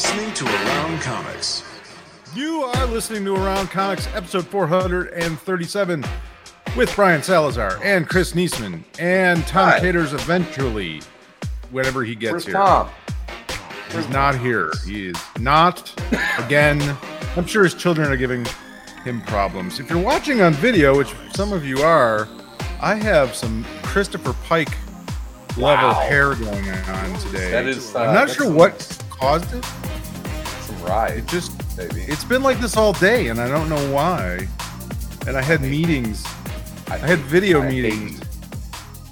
listening to Around Comics. You are listening to Around Comics, episode 437, with Brian Salazar and Chris Neseman and Tom Hi. Katers eventually, whenever he gets Where's here. Tom? He's not here. He is not again. I'm sure his children are giving him problems. If you're watching on video, which some of you are, I have some Christopher Pike level Wow. hair going on today. That is, uh, I'm not sure some- what caused it. Ride, It just baby. it's been like this all day, and I don't know why. And I had meetings. I had video I meetings,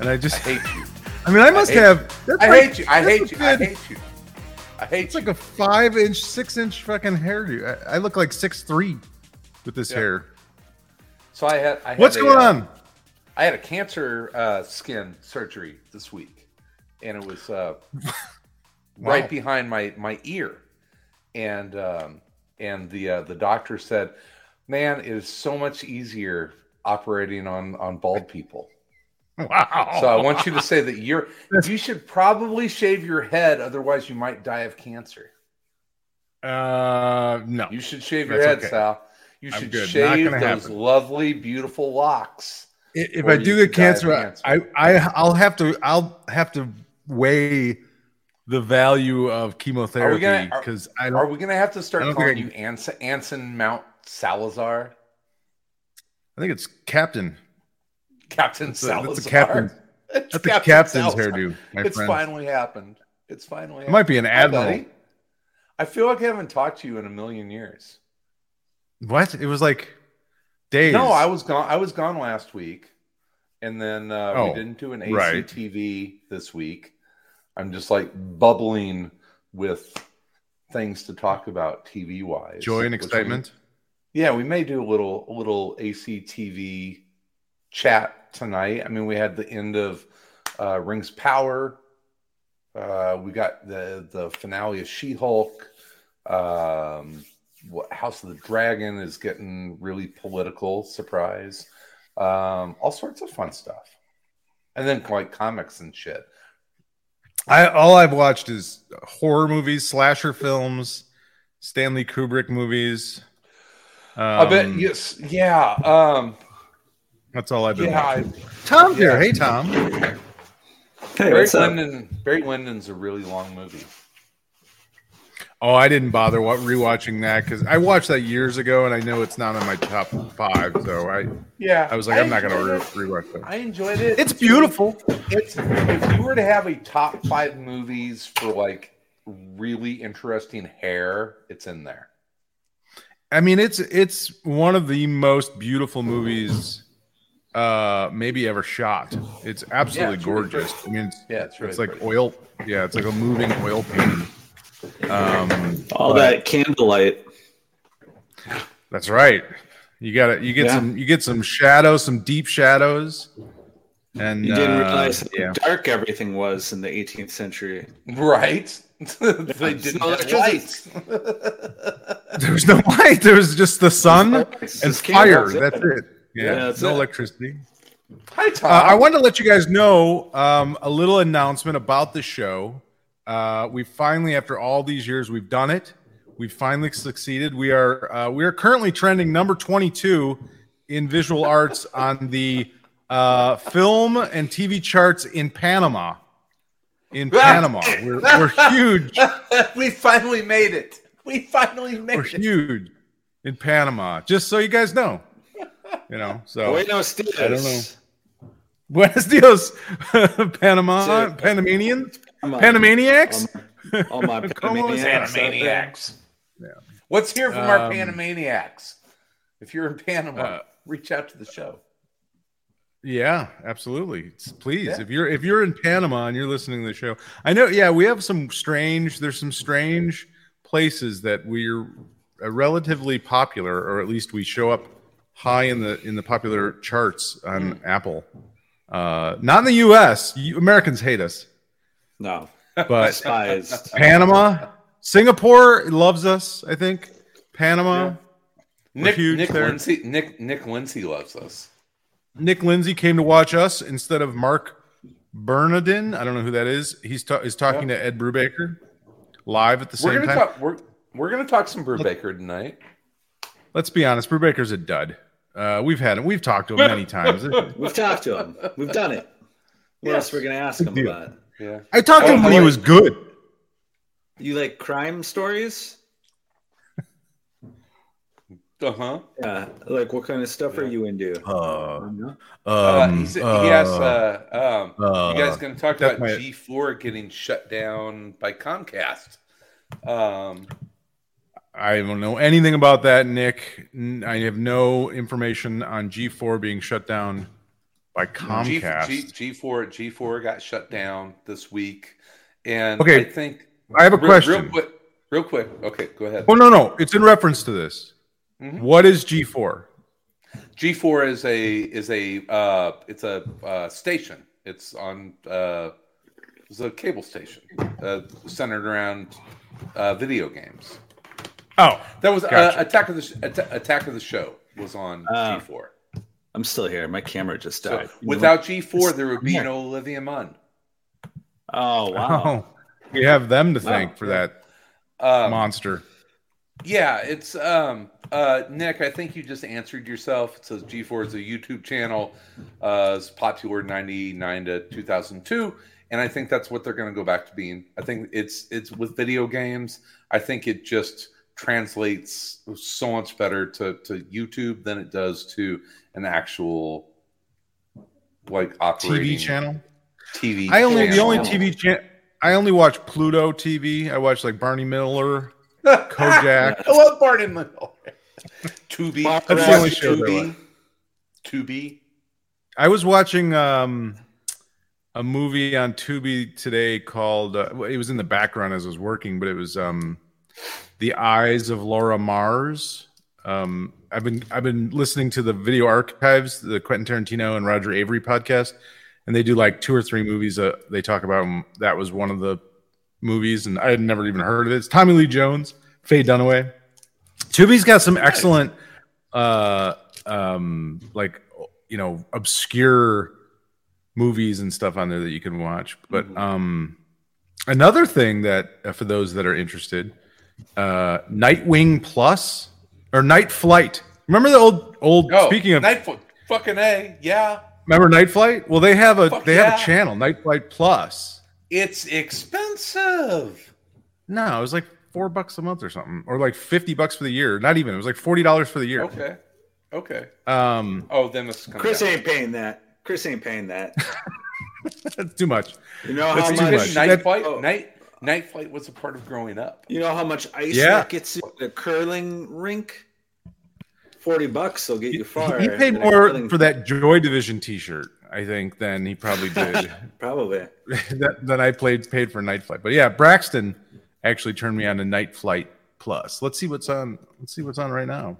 and I just. I hate you. I mean, I must have. I hate you. I hate you. I hate you. I hate It's you. like a five inch, six inch fucking hairdo. I, I look like six three with this Yeah. hair. So I had. I had What's a, going uh, on? I had a cancer uh, skin surgery this week, and it was uh, right behind my my ear, and um, and the uh, the doctor said, "Man, it is so much easier operating on on bald people." Wow. So I want you to say that you're you should probably shave your head, otherwise you might die of cancer. Uh, no. You should shave your That's head, okay. Sal. You I'm should good. Shave those happen. lovely, beautiful locks. If I do get cancer, cancer. I, I I'll have to I'll have to weigh the value of chemotherapy because I Are we going to have to start calling you Anson, Anson Mount Salazar? I think it's Captain. Captain That's a- Salazar. that's a captain- It's That's the Captain captain's Salazar. hairdo, my It's friend. finally happened. It's finally It happened. might be an admiral. I feel like I haven't talked to you in a million years. What? It was like days. No, I was gone. I was gone last week, and then uh, Oh, we didn't do an right. ACTV this week. I'm just like bubbling with things to talk about TV wise. joy and which we- excitement. yeah, we may do a little a little ACTV chat tonight. I mean, we had the end of uh, Rings Power. Uh, we got the the finale of She Hulk. Um, what House of the Dragon is getting really political. Surprise! Um, all sorts of fun stuff, and then like comics and shit. I all I've watched is horror movies, slasher films, Stanley Kubrick movies. Um, I bet yes, yeah, um, That's all I've been yeah. watching. I, Tom's here. Yeah. Hey, Tom. Hey, Barry what's up? Lyndon. Barry Lyndon's a really long movie. Oh, I didn't bother wa- rewatching that because I watched that years ago, and I know it's not in my top five. So I, Yeah, I was like, I'm not going to enjoyed re- it. rewatch that. I enjoyed it. It's beautiful. It's if you were to have a top five movies for like really interesting hair, it's in there. I mean, it's it's one of the most beautiful movies, uh, maybe ever shot. It's absolutely it's really gorgeous. I mean, it's, Yeah, it's really it's like pretty. oil. Yeah, it's like a moving oil painting. Um, All but- that candlelight. That's right. You got to You get Yeah. some. You get some shadows, some deep shadows, and You didn't uh, realize how yeah. dark everything was in the 18th century. Right? they didn't no have electricity. lights. There was no light. There was just the sun It's and just fire. candles, yeah. That's it. Yeah, Yeah, that's no it. electricity. Hi, Tom. Uh, I wanted to let you guys know um, a little announcement about the show. Uh, we finally, after all these years, we've done it. We've finally succeeded. We are uh, we are currently trending number twenty two in visual arts on the uh, film and TV charts in Panama. In Panama, we're, we're huge. we finally made it. We finally made We're it. huge in Panama. Just so you guys know, you know. So Buenos dias. I don't know. Buenos dios, Panama, So- Panamanians, Come on. Panamaniacs. All my Come on, Panamaniacs. Panamaniacs. Yeah. What's here from our Um, Panamaniacs? If you're in Panama, Uh, reach out to the show. Yeah, absolutely. Please, Yeah. if you're if you're in Panama and you're listening to the show, I know. Yeah, we have some strange. There's some strange places that we're uh, relatively popular, or at least we show up high in the in the popular charts on Hmm. Apple. Uh, not in the U.S. You, Americans hate us, No. but Despised. Panama, Singapore loves us. I think Panama. Nick huge Nick there. Lindsay Nick Nick Lindsay loves us. Nick Lindsay came to watch us instead of Marc Bernardin. I don't know who that is. He's ta- is talking to Ed Brubaker. live at the We're same gonna time. talk. We're we're gonna talk some Brubaker tonight. Let's be honest, Brubaker's a dud. Uh, we've had him. We've talked to him many times. We've talked to him. We've done it. What else we're gonna ask him deal. about? Yeah. I talked to Oh, him when he was good. You like crime stories? Uh huh. Yeah. Like what kind of stuff are you into? Uh, No? Uh, um, he's, he has. uh, Uh, um, uh, you guys going to talk about my- G4 getting shut down by Comcast? Um, I don't know anything about that, Nick. I have no information on G4 being shut down by G, Comcast. G, G4 G4 got shut down this week, and Okay, I think I have a real, question. Real quick, real quick. Okay, go ahead. Oh no, no, it's in reference to this. Mhm. What is G4? G4 is a is a uh, it's a uh, station. It's on uh, it's a cable station uh, centered around uh, video games. Oh, That was uh, Attack of the Sh- Attack of the Show was on Ah. G4. I'm still here. My camera just died. You know without G4, there would be Yeah. no Olivia Munn. Oh wow. oh, we have them to Wow. thank for that Um, monster. Yeah, it's um uh Nick, I think you just answered yourself. It says G4 is a YouTube channel, uh it's popular 99 to 2002, and I think that's what they're going to go back to being. I think it's it's with video games, I think it just translates so much better to to YouTube than it does to an actual like operating TV channel. TV. I only the only TV channel. I only watch Pluto TV. I watch like Barney Miller, Kojak. I love Barney Miller. Tubi. That's the only show that I Tubi. Tubi. I was watching um, a movie on Tubi today called. Uh, it was in the background as I was working, but it was um, "The Eyes of Laura Mars." Um, I've been I've been listening to the Video Archives, the Quentin Tarantino and Roger Avary podcast, and they do like two or three movies. that they talk about 'em. that was one of the movies, and I had never even heard of it. It's Tommy Lee Jones, Faye Dunaway. Tubi's got some excellent, uh, um, like you know, obscure movies and stuff on there that you can watch. But um, another thing that uh, for those that are interested, uh, Nightwing Plus or Night Flight. Remember the old old. Oh, speaking of, Night Fl- fucking a, yeah. remember Night Flight? Well, they have a Fuck they have a channel, Night Flight Plus. It's expensive. No, it was like four bucks a month or something, or like fifty bucks for the year. Not even. It was like forty dollars for the year. Okay, okay. Um, Oh, then it's Chris down. ain't paying that. Chris ain't paying that. that's too much. You know That's how too Even much? much. Night That- Flight, oh. Night Night Flight was a part of growing up. You know how much ice Yeah. that gets you at a curling rink? Forty bucks will get you far. He paid more curling- for that Joy Division T-shirt, I think, than he probably did Probably. that, than I played paid for Night Flight. But yeah, Braxton actually turned me on to Night Flight Plus. Let's see what's on. Let's see what's on right now.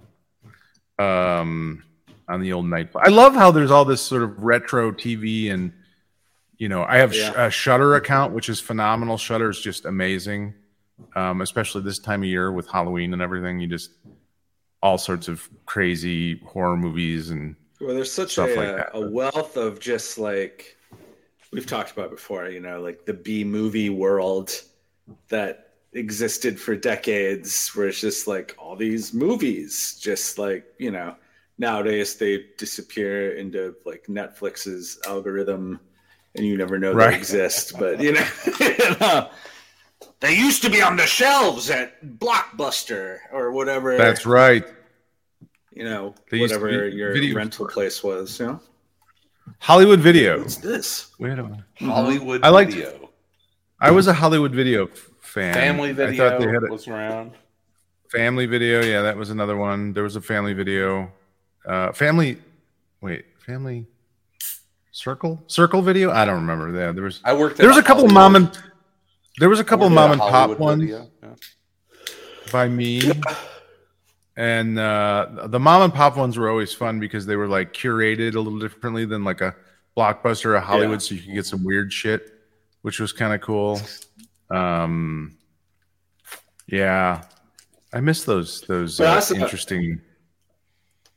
Um, on the old Night Flight. I love how there's all this sort of retro TV and you know I have sh- Yeah. a Shudder account, which is phenomenal. Shudder is just amazing, um, especially this time of year with Halloween and everything. You just all sorts of crazy horror movies and Well, there's such a, like a wealth of just like we've talked about before, you know, like the B movie world that existed for decades, where it's just like all these movies, just like, you know, nowadays they disappear into like Netflix's algorithm and you never know Right. they exist. But, you know, you know, they used to be on the shelves at Blockbuster or whatever that's right. you know, They whatever be your video rental store. place was, you know. Hollywood Video. What's this? Wait a minute. Hollywood I liked- Video, I was a Hollywood Video fan. Family Video I thought they had a was around. Family Video. Yeah, that was another one. There was a Family Video. Uh, family. Wait, Family Circle Circle Video. I don't remember. Yeah, there was. I worked. There was a couple Hollywood- mom and. There was a couple mom and pop ones yeah. by me. And uh, the mom and pop ones were always fun because they were like curated a little differently than like a blockbuster or a Hollywood, so you could get some weird shit, which was kind of cool. Um, yeah, I miss those those But uh, also- interesting.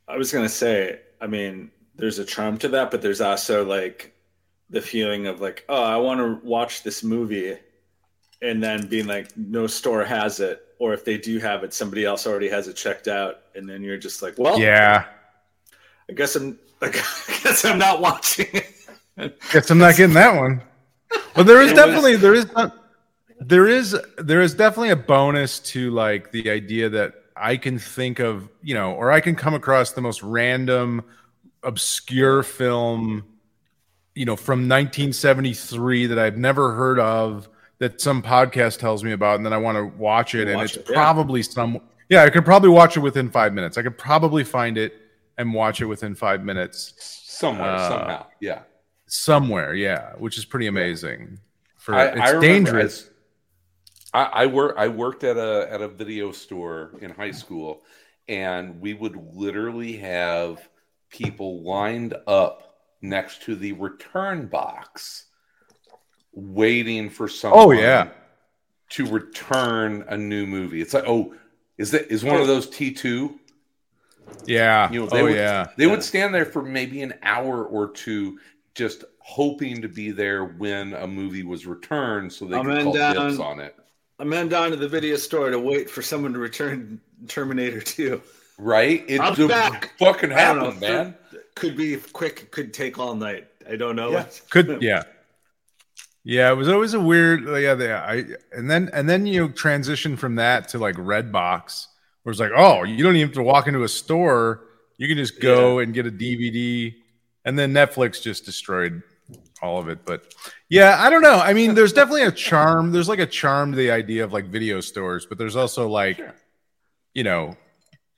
I was gonna say, I mean, there's a charm to that, but there's also like the feeling of like, oh, I want to watch this movie, and then being like, no store has it, or if they do have it, somebody else already has it checked out, and then you're just like, well, Yeah. I guess I'm, I guess I'm not watching it. Guess I'm not getting that one. But there is was- definitely there is there is there is definitely a bonus to like the idea that I can think of, you know, or I can come across the most random obscure film, you know, from 1973 that I've never heard of that some podcast tells me about and then I want to watch it and Watch it's it, yeah. probably some yeah, I could probably watch it within 5 minutes. I could probably find it and watch it within 5 minutes somewhere Uh, somehow. Yeah, somewhere yeah which is pretty amazing for I, it's I dangerous I, I work. I worked at a at a video store in high school, and we would literally have people lined up next to the return box, waiting for someone. Oh, yeah. to return a new movie. It's like, oh, is that is one of those T two? yeah You know, they oh would, yeah They would stand there for maybe an hour or two, just hoping to be there when a movie was returned, so they I'm could call down. dibs on it. I'm down to the video store to wait for someone to return Terminator 2. Right? It I'm back. fucking I know, happened, man. Could be quick, could take all night. I don't know. Yeah. could yeah yeah it was always a weird yeah the, i and then and then you transition from that to like redbox where it's like oh you don't even have to walk into a store you can just go and get a dvd and then netflix just destroyed all of it but yeah i don't know i mean there's definitely a charm there's like a charm to the idea of like video stores but there's also like Sure. you know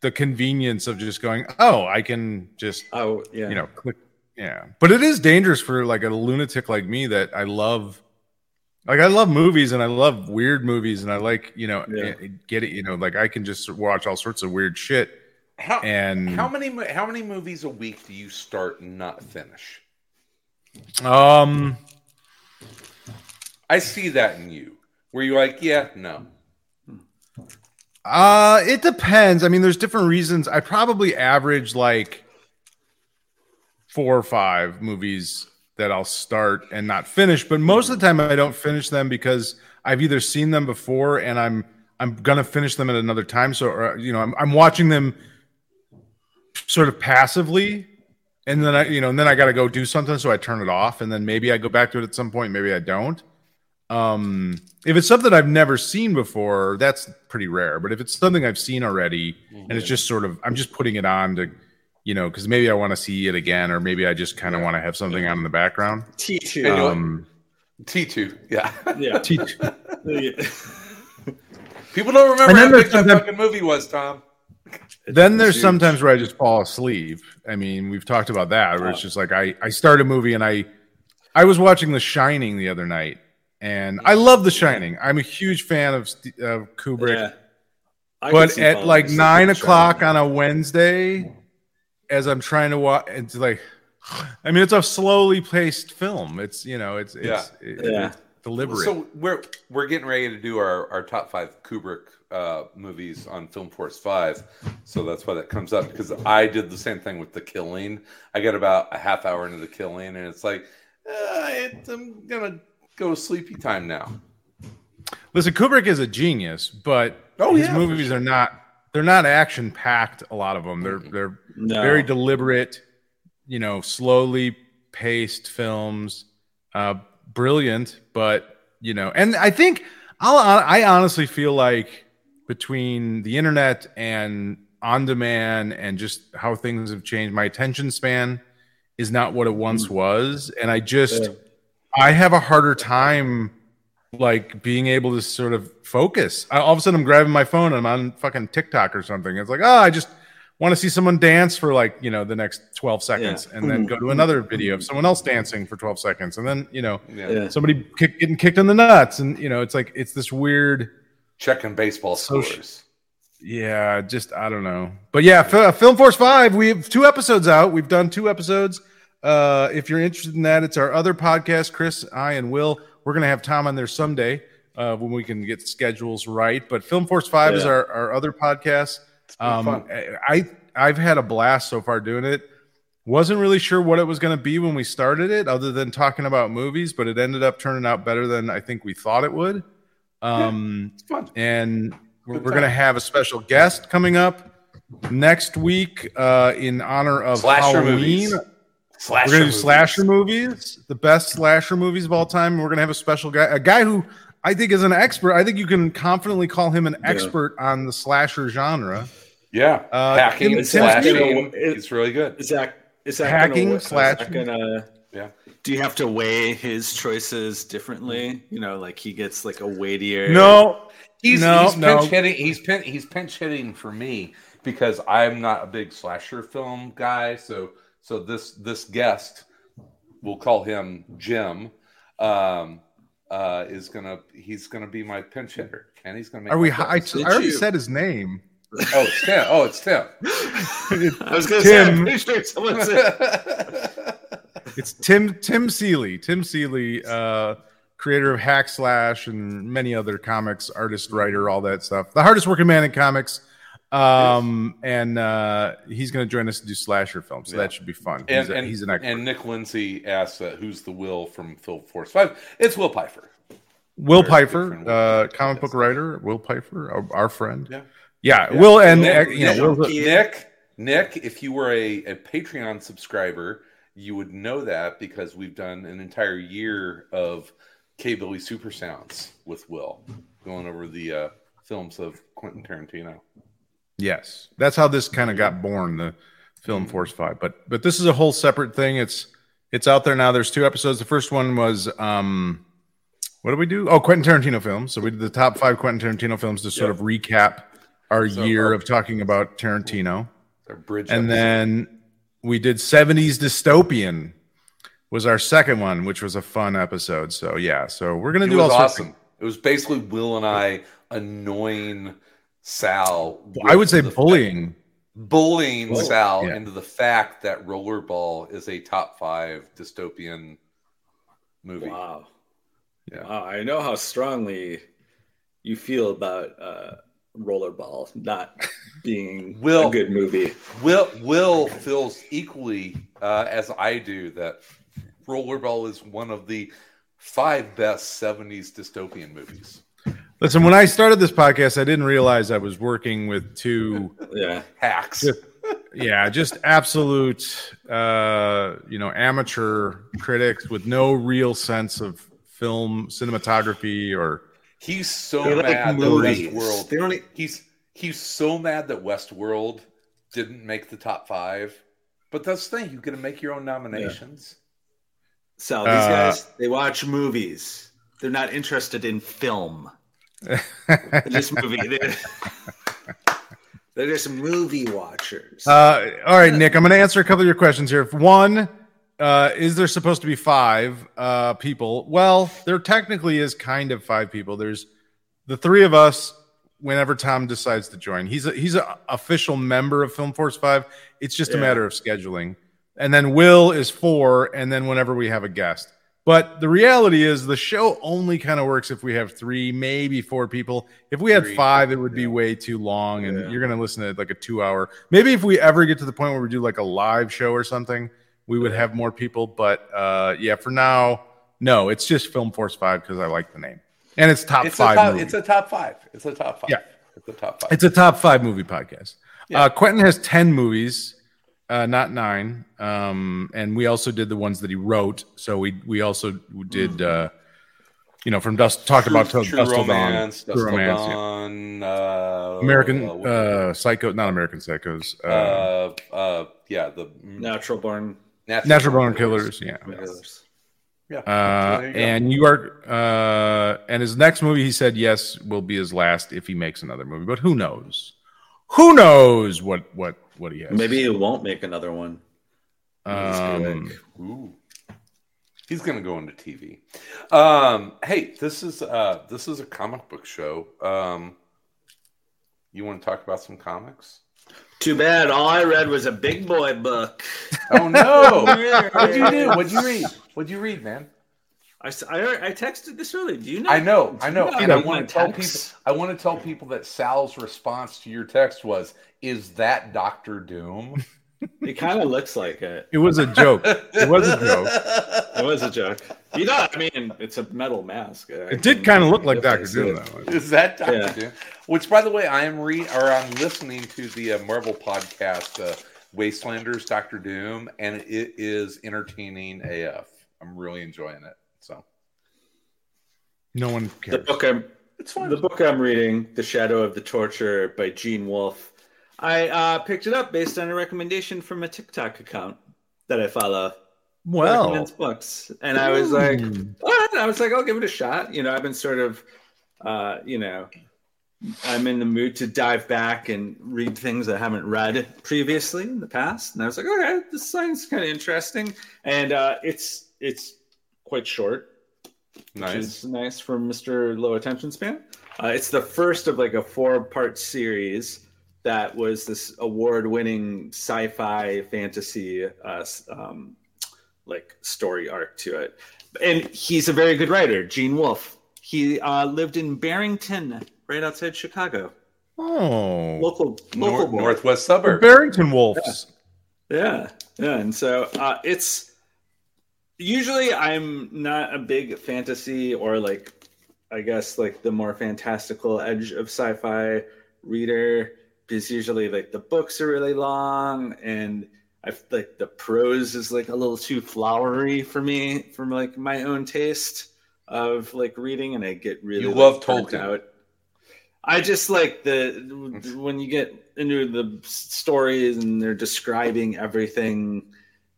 the convenience of just going oh i can just Oh, yeah. you know click yeah but it is dangerous for like a lunatic like me that i love like i love movies and i love weird movies and i like you know Yeah. eh, get it you know like i can just watch all sorts of weird shit How and how many how many movies a week do you start and not finish? um I see that in you, where you're like, yeah, no, uh it depends. I mean there's different reasons. I probably average like four or five movies that i'll start and not finish but most of the time i don't finish them because i've either seen them before and i'm i'm gonna finish them at another time. So or, you know I'm, I'm watching them sort of passively and then i you know and then i gotta go do something so i turn it off and then maybe i go back to it at some point maybe i don't um if it's something i've never seen before that's pretty rare but if it's something i've seen already and it's just sort of i'm just putting it on to you know because maybe i want to see it again or maybe i just kind of want to have something on in the background T2. Um T two, yeah. yeah. T two. People don't remember And then how big that fucking movie was, Tom. then there's huge. sometimes where I just fall asleep. I mean, we've talked about that, where it's just like I I start a movie and I I was watching The Shining the other night, and I love The Shining. I'm a huge fan of, of Kubrick, yeah. But at like nine o'clock on a Wednesday, as I'm trying to watch, it's like, I mean, it's a slowly paced film. It's you know, it's it's, Yeah. it- Yeah. it's deliberate. So we're we're getting ready to do our, our top five Kubrick uh, movies on Film Force Five, so that's why that comes up because I did the same thing with The Killing. I got about a half hour into The Killing, and it's like uh, it, I'm gonna go to sleepy time now. Listen, Kubrick is a genius, but Oh, his yeah, for movies are not they're not action packed. A lot of them they're they're No. very deliberate, you know, slowly paced films. Uh, brilliant, but you know, and I think I'll I honestly feel like between the internet and on demand and just how things have changed, my attention span is not what it once was, and I just Yeah. I have a harder time like being able to sort of focus. I, all of a sudden, I'm grabbing my phone and I'm on fucking TikTok or something. It's like, oh, I just want to see someone dance for like you know the next 12 seconds, and then go to mm-hmm. another video of someone else dancing for 12 seconds, and then you know Yeah. Yeah. somebody kick, getting kicked in the nuts, and you know it's like it's this weird. Checking baseball So scores. Yeah, just I don't know, but yeah, F- uh, Film Force Five. We have two episodes out. We've done two episodes. Uh, if you're interested in that, it's our other podcast. Chris, I, and Will. We're gonna have Tom on there someday uh, when we can get schedules right. But Film Force Five is our, our other podcast. Um. I I've had a blast so far doing it. Wasn't really sure what it was going to be when we started it, other than talking about movies, but it ended up turning out better than I think we thought it would. Um, fun. and we're, we're going to have a special guest coming up next week uh, in honor of Slasher Halloween. movies. Slasher We're going to do movies. slasher movies, the best slasher movies of all time. We're going to have a special guy, a guy who I think is an expert. I think you can confidently call him an Yeah. expert on the slasher genre. Yeah, Uh, hacking Tim- and slashing. It's really good. Is that is that Hacking, gonna, slashing. gonna Yeah. do you have to weigh his choices differently? You know, like he gets like a weightier No, He's, No, he's no. pinch hitting. He's pin, he's pinch hitting for me because I'm not a big slasher film guy. So so this this guest, we'll call him Jim, um, uh, is gonna he's gonna be my pinch hitter. And he's gonna make. are we? my I, picks. I Did already you- said his name. oh, it's Tim. Oh, it's Tim. I was gonna say Tim. I'm sure someone said It's Tim Tim Seeley. Tim Seeley, uh, creator of Hack Slash and many other comics, artist, writer, all that stuff. The hardest working man in comics. Um, and uh, he's going to join us to do slasher films, so Yeah. that should be fun. and he's, a, and, he's an expert. and Nick Lindsay asks, uh, "Who's the Will from Film Force Five? It's Will Pfeiffer. Will very Pfeiffer, different Will uh, comic book writer, Will Pfeiffer, our, our friend. Yeah. yeah, Yeah. Will, and Nick, you Nick, Will's a- Nick, Nick, if you were a, a Patreon subscriber, you would know that because we've done an entire year of K Billy Super Sounds with Will, going over the uh, films of Quentin Tarantino. Yes, that's how this kind of got born, the Film Force Five. But but this is a whole separate thing. It's it's out there now. There's two episodes. The first one was um, what did we do? Oh, Quentin Tarantino films. So we did the top five Quentin Tarantino films to sort Yep. of recap our So year our- of talking about Tarantino, Our bridge, and episode. then we did 70s dystopian was our second one, which was a fun episode. So yeah, so we're gonna it do all of- awesome. It was basically Will and I annoying Sal. I would say the- bullying. bullying Whoa. Sal Yeah. into the fact that Rollerball is a top five dystopian movie. Wow. Yeah. Wow, I know how strongly you feel about uh Rollerball not being Will- a good movie. Will Will feels equally uh, as I do that Rollerball is one of the five best '70s dystopian movies. Listen, when I started this podcast, I didn't realize I was working with two Yeah. Hacks. Yeah, just absolute, uh, you know, amateur critics with no real sense of film cinematography or He's so They're like mad that movies. Westworld. They only He's he's so mad that Westworld didn't make the top five. But that's the thing; you get to make your own nominations. So these Uh, guys they watch movies. They're not interested in film. They're movie. They're, they're just movie watchers. Uh, all right, Nick, I'm going to answer a couple of your questions here. One, uh, is there supposed to be five uh, people? Well, there technically is kind of five people. There's the three of us. Whenever Tom decides to join, he's a, he's an official member of Film Force Five. It's just a matter of scheduling. And then Will is four, and then whenever we have a guest. But the reality is, the show only kind of works if we have three, maybe four people. If we had five, it would be yeah. way too long, and Yeah. you're going to listen to like a two hour. Maybe if we ever get to the point where we do like a live show or something, we would have more people. But uh, yeah, for now, no, it's just Film Force Five because I like the name, and it's top It's five. a top, it's a top five. It's a top five. Yeah. it's a top five. It's a top five movie podcast. Yeah. Uh, Quentin has 10 movies, uh, not nine. Um, and we also did the ones that he wrote. So we, we also did, uh, you know, from Dust, talked about True, Dust True Till Dawn, romance, True Dust Till Romance, yeah. Uh, American uh, uh, Psycho, not American Psychos, uh, uh, uh, yeah, the Natural born. Natural Born Killers. Yeah. Yeah, Uh, there you and you are, uh, and his next movie, he said, yes, will be his last if he makes another movie, but who knows? Who knows what, what, what do he has? Maybe he won't make another one. Um, Ooh. He's gonna go into TV. Um, hey, this is uh this is a comic book show. Um, you want to talk about some comics? Too bad. All I read was a big boy book. Oh no! What'd you do? What'd you read? What'd you read, man? I, s- I, I texted this early. Do you know? I know, I know, Do you and I want to tell people. I want to tell people that Sal's response to your text was, "Is that Doctor Doom?" It kind of looks like it. It was a joke. It was a joke. It was a joke. You know, I mean, it's a metal mask. It did kind of look like Doctor Doom. That one. Is that Doctor Yeah. Doom? Which, by the way, I am read or I'm listening to the uh, Marvel podcast, uh, Wastelanders, Doctor Doom, and it is entertaining AF. I'm really enjoying it. So No one cares. The book I'm it's fun. the book I'm reading, The Shadow of the Torturer by Gene Wolfe. I uh, picked it up based on a recommendation from a TikTok account that I follow. Well, recommends books, and I was like, Hmm. I was like, I'll give it a shot. You know, I've been sort of, uh, you know, I'm in the mood to dive back and read things I haven't read previously in the past, and I was like, okay, this sounds kind of interesting, and uh, it's it's quite short, which nice. is nice for Mr. Low Attention Span. Uh, it's the first of like a four part series that was this award winning sci fi fantasy uh, um, like story arc to it. And he's a very good writer, Gene Wolfe. He uh, lived in Barrington, right outside Chicago. oh, Local, local Nor- boy. Northwest the suburb. Barrington Wolves. Yeah, yeah, and so uh, it's usually I'm not a big fantasy or like I guess like the more fantastical edge of sci-fi reader because usually like the books are really long and I like the prose is like a little too flowery for me from like my own taste of like reading and I get really You like, love Tolkien. out. I just like the when you get into the stories and they're describing everything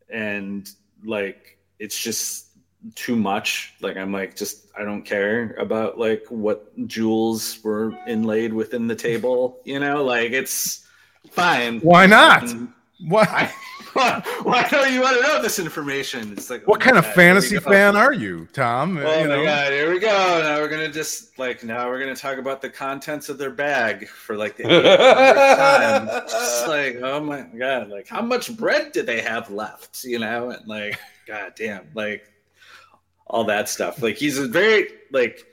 and like it's just too much like i'm like just i don't care about like what jewels were inlaid within the table you know like it's fine Why not? And Why? why don't you want to know this information it's like What oh kind of God, fantasy fan are you, Tom? Oh you my know? god, here we go. Now we're gonna just like now we're gonna talk about the contents of their bag for like the 800th time. Just like, oh my god, like how much bread do they have left? You know, and like, god damn, like all that stuff. Like he's a very like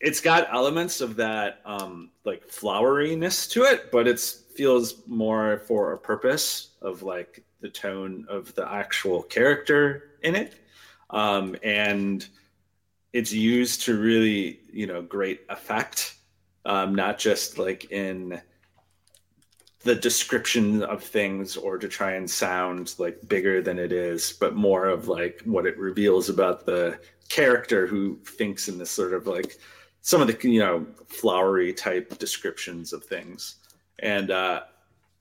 it's got elements of that um like floweriness to it, but it feels more for a purpose of like the tone of the actual character in it. Um and it's used to really, you know, great effect. Um, not just like in the description of things or to try and sound like bigger than it is, but more of like what it reveals about the character who thinks in this sort of like some of the you know flowery type descriptions of things. And uh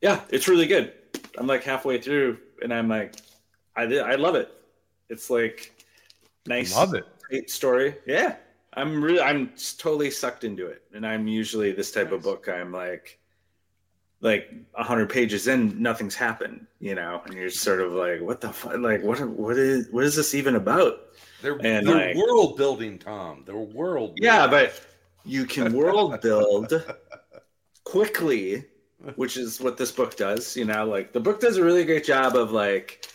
yeah, it's really good. I'm like halfway through and I'm like I I love it. It's like nice Love it. great story. Yeah. I'm really I'm totally sucked into it. And I'm usually this type of book I'm like like a hundred pages in, nothing's happened, you know, and you're sort of like, what the fuck? Like, what? What is? What is this even about? They're, And, they're like- world building, Tom. They're world. Building. Yeah, but you can world build quickly, which is what this book does. You know, like the book does a really great job of like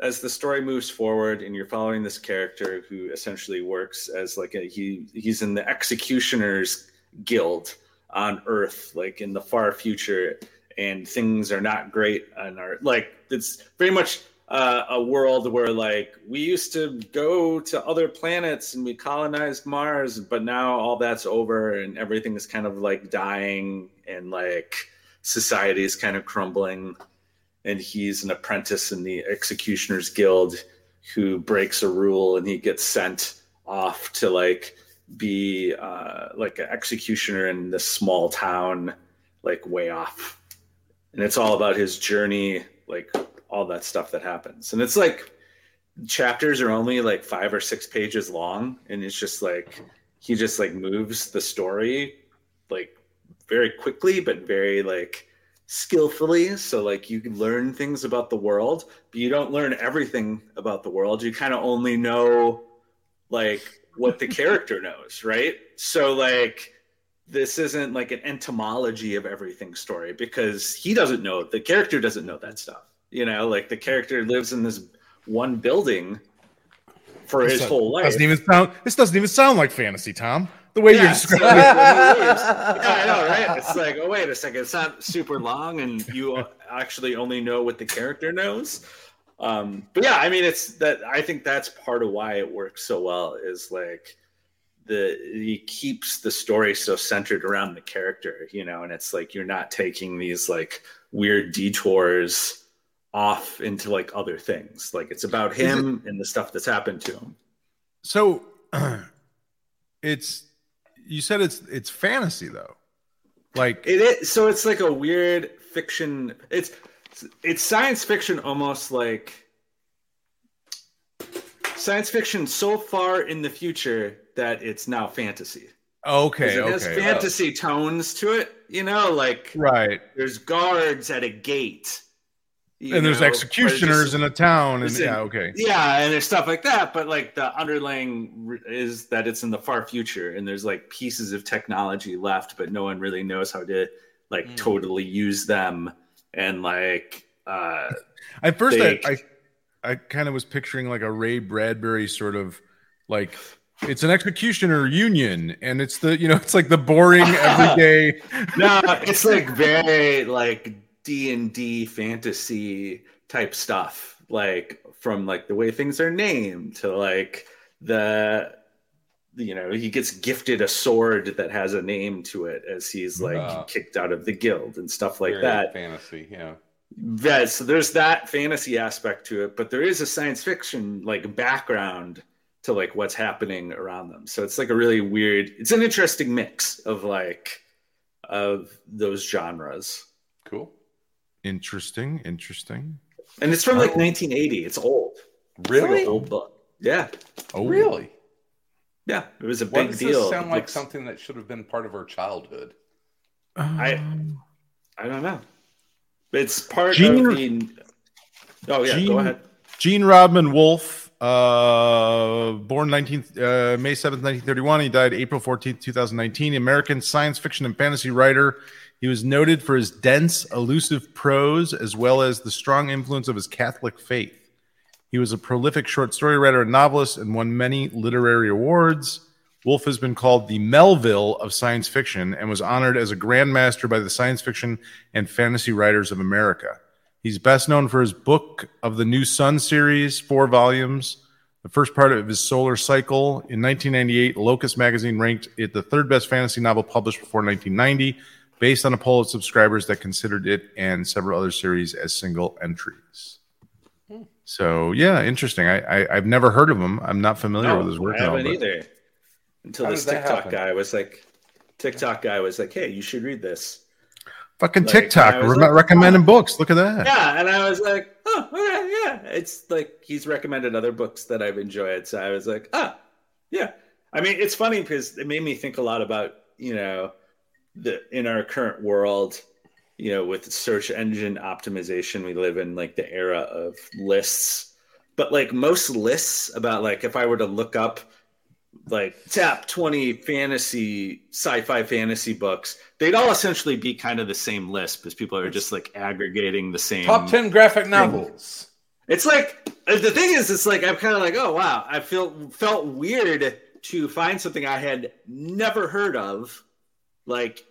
as the story moves forward and you're following this character who essentially works as like a he he's in the executioners guild on earth like in the far future and things are not great on our like it's very much uh, a world where like we used to go to other planets and we colonized Mars, but now all that's over and everything is kind of like dying and like society is kind of crumbling. And he's an apprentice in the Executioners Guild who breaks a rule and he gets sent off to like be uh, like an executioner in this small town, like way off. And it's all about his journey, like all that stuff that happens. And it's like chapters are only like five or six pages long, and it's just like he just like moves the story like very quickly, but very like skillfully. So like you learn things about the world, but you don't learn everything about the world. You kind of only know like what the character knows, right? So like this isn't like an entomology of everything story because he doesn't know the character doesn't know that stuff you know like the character lives in this one building for his This whole life. Doesn't even sound. This doesn't even sound like fantasy, Tom. The way you're Yeah, so describing. like, when he leaves- yeah, I know, right? It's like, oh wait a second, it's not super long, and you actually only know what the character knows. Um, but yeah, I mean, it's that. I think that's part of why it works so well. Is like the he keeps the story so centered around the character, you know, and it's like you're not taking these like weird detours off into like other things. Like it's about him and the stuff that's happened to him. So, it's you said it's it's fantasy though. Like It is so it's like a weird fiction. It's it's science fiction almost like science fiction so far in the future that it's now fantasy. okay, it has okay, fantasy tones to it, you know, like right. there's guards at a gate. You And there's executioners but in a town, and Listen, yeah, okay. yeah, and there's stuff like that, but like the underlying is that it's in the far future, and there's like pieces of technology left, but no one really knows how to like Mm. totally use them, and like uh, At first, I, I I kind of was picturing like a Ray Bradbury sort of like it's an executioner union, and it's the you know it's like the boring everyday. no, it's like very like D and D fantasy type stuff, like from like the way things are named to like the you know he gets gifted a sword that has a name to it as he's like Ah. kicked out of the guild and stuff like Very that. fantasy. Yeah. Yeah, so there's that fantasy aspect to it, but there is a science fiction like background to like what's happening around them. So it's like a really weird. It's an interesting mix of like of those genres, Cool. Interesting, interesting. and it's from like Oh. 1980. It's old. It's Really? like old book. Yeah, Oh, Really? yeah. It was a Why big does deal. this sound It like looks- something that should have been part of our childhood? I- Um, I don't know. It's part Gene- of the. Oh yeah, Gene- go ahead. Gene Rodman Wolfe, uh, born 19, uh, May 7th, 1931. He died April 14th, 2019. American science fiction and fantasy writer. He was noted for his dense, elusive prose as well as the strong influence of his Catholic faith. He was a prolific short story writer and novelist and won many literary awards. Wolfe has been called the Melville of science fiction and was honored as a Grand Master by the Science Fiction and Fantasy Writers of America. He's best known for his Book of the New Sun series, four volumes. The first part of his solar cycle. In 1998, Locus magazine ranked it the third best fantasy novel published before 1990, based on a poll of subscribers that considered it and several other series as single entries. So, yeah, interesting. I, I, I've never heard of him. I'm not familiar with his work. I haven't but- either. Until this TikTok guy was like, TikTok guy was like, "Hey, you should read this." Fucking Like, TikTok I was re- like, recommending books. Look at that. Yeah, and I was like, "Oh, okay, yeah." It's like he's recommended other books that I've enjoyed, so I was like, "Ah, yeah." I mean, it's funny because it made me think a lot about you know the in our current world, you know, with search engine optimization, we live in like the era of lists. But like most lists about like if I were to look up like top 20 fantasy sci-fi fantasy books they'd all essentially be kind of the same list because people are just like aggregating the same Top 10 graphic novels. it's like uh, the thing is it's like i'm kind of like oh wow i feel felt weird to find something i had never heard of like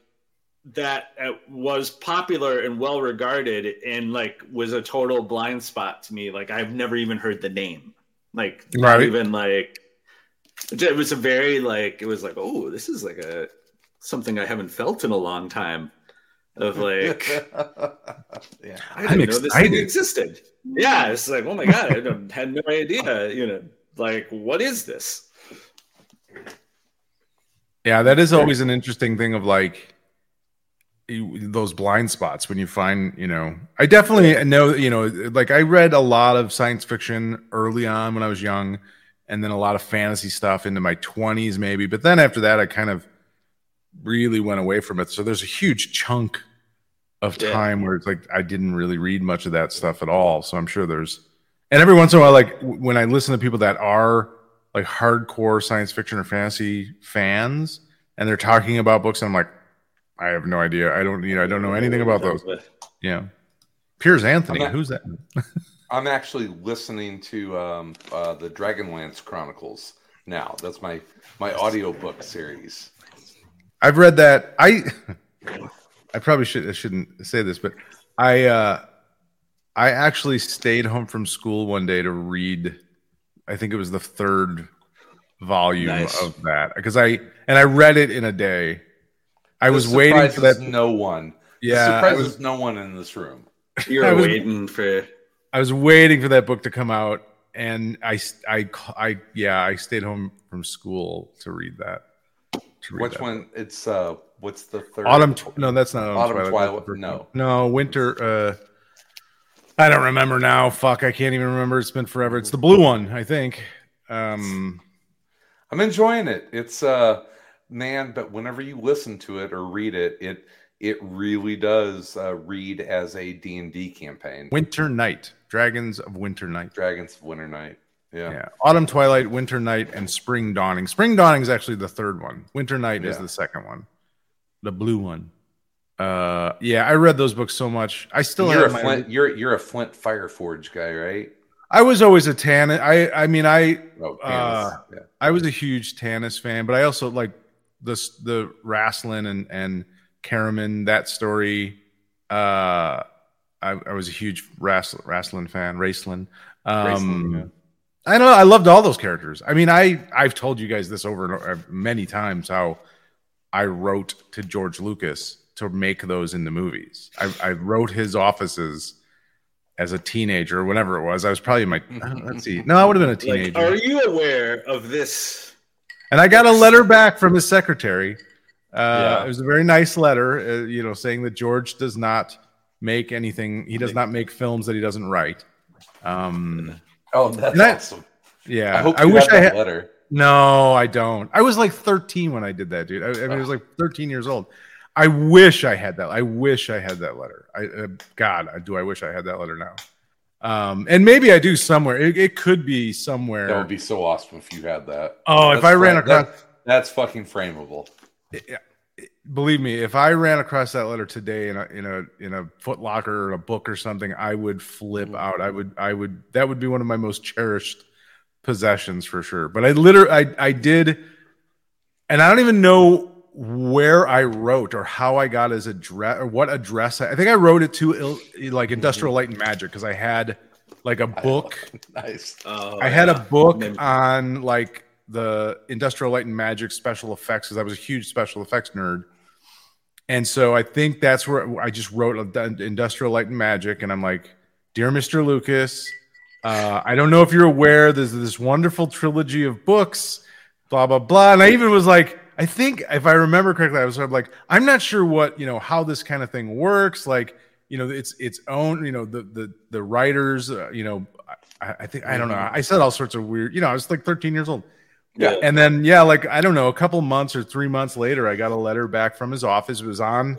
that uh, was popular and well regarded and like was a total blind spot to me like i've never even heard the name like not Right. even like it was a very like it was like oh this is like a something i haven't felt in a long time of like yeah. I I'm didn't know this thing existed. Yeah, it's like, oh my god, I had no idea. You know, like, what is this? Yeah, that is always an interesting thing of like you- those blind spots when you find, you know, I definitely know, you know, like I read a lot of science fiction early on when I was young and then a lot of fantasy stuff into my 20s maybe, but then after that I kind of really went away from it. So there's a huge chunk of Yeah. time where it's like I didn't really read much of that stuff at all. So I'm sure there's and every once in a while like when I listen to people that are like hardcore science fiction or fantasy fans and they're talking about books and I'm like I have no idea. I don't you know I don't know anything about those. Yeah. Piers Anthony, who's that? I'm actually listening to um, uh, the Dragonlance Chronicles now. That's my my audiobook series. I've read that. I I probably should I shouldn't say this, but I uh I actually stayed home from school one day to read I think it was the third volume Nice. of that because I and I read it in a day. I This was waiting for that. No one. Yeah, Yeah, I surprises was, no one in this room. You're was- waiting for I was waiting for that book to come out, and I, I, I, yeah, I stayed home from school to read that. To read Which that. one? It's uh, what's the third? Autumn. Tw- no, that's not Autumn, Autumn Twilight. Twilight, no. no, Winter. Uh, I don't remember now. Fuck, I can't even remember. It's been forever. It's the blue one, I think. Um, I'm enjoying it. It's uh, man, but whenever you listen to it or read it, it it really does uh, read as a D and D campaign. Winter Night, Dragons of Winter Night. Dragons of Winter Night. Yeah. Yeah, Autumn Twilight, Winter Night, and Spring Dawning. Spring Dawning is actually the third one. Winter Night is the second one, the blue one. Uh, yeah, I read those books so much. I still You're a my. Flint. You're you're a Flint Fireforge guy, right? I was always a Tanis. I I mean I Oh, Uh, yeah. I was a huge Tanis fan, but I also like the the Raistlin and and Caramon that story. Uh, I, I was a huge Rass, Raistlin fan. Raistlin. Um, yeah. I don't know. I loved all those characters. I mean, I I've told you guys this over and over many times how I wrote to George Lucas to make those in the movies. I, I wrote his offices as a teenager, whenever it was. I was probably in my let's see. No, I would have been a teenager. like are you aware of this And I got a letter back from his secretary. Uh, Yeah. It was a very nice letter, uh, you know, saying that George does not make anything. He does not make films that he doesn't write. Um, Oh, that's I- awesome. yeah, I hope I wish have I that had. letter. No, I don't. I was like 13 when I did that, dude. I, I mean, I was like 13 years old. I wish I had that. I wish I had that letter. I, uh, God, I- do I wish I had that letter now? Um, and maybe I do somewhere. It, it could be somewhere. That would be so awesome if you had that. oh, if That's I ran across. that- that's fucking frameable. believe me, if I ran across that letter today in a in a in a Foot Locker or a book or something, I would flip Mm-hmm. out. I would I would that would be one of my most cherished possessions for sure. But I literally I I did, and I don't even know where I wrote or how I got his address or what address. I, I think I wrote it to Il- like Industrial Light and Magic because I had like a book. Nice. oh, I had a book Maybe- on like the Industrial Light and Magic special effects because I was a huge special effects nerd. And so I think that's where I just wrote Industrial Light and Magic, and I'm like, "Dear Mr. Lucas, uh, I don't know if you're aware, there's this wonderful trilogy of books, blah blah blah." And I even was like, I think if I remember correctly, I was sort of like, "I'm not sure what you know how this kind of thing works." Like, you know, it's its own, you know, the the the writers, uh, you know, I, I think I don't know. I said all sorts of weird, you know, I was like 13 years old. Yeah. And then yeah, like I don't know, a couple months or three months later, I got a letter back from his office. It was on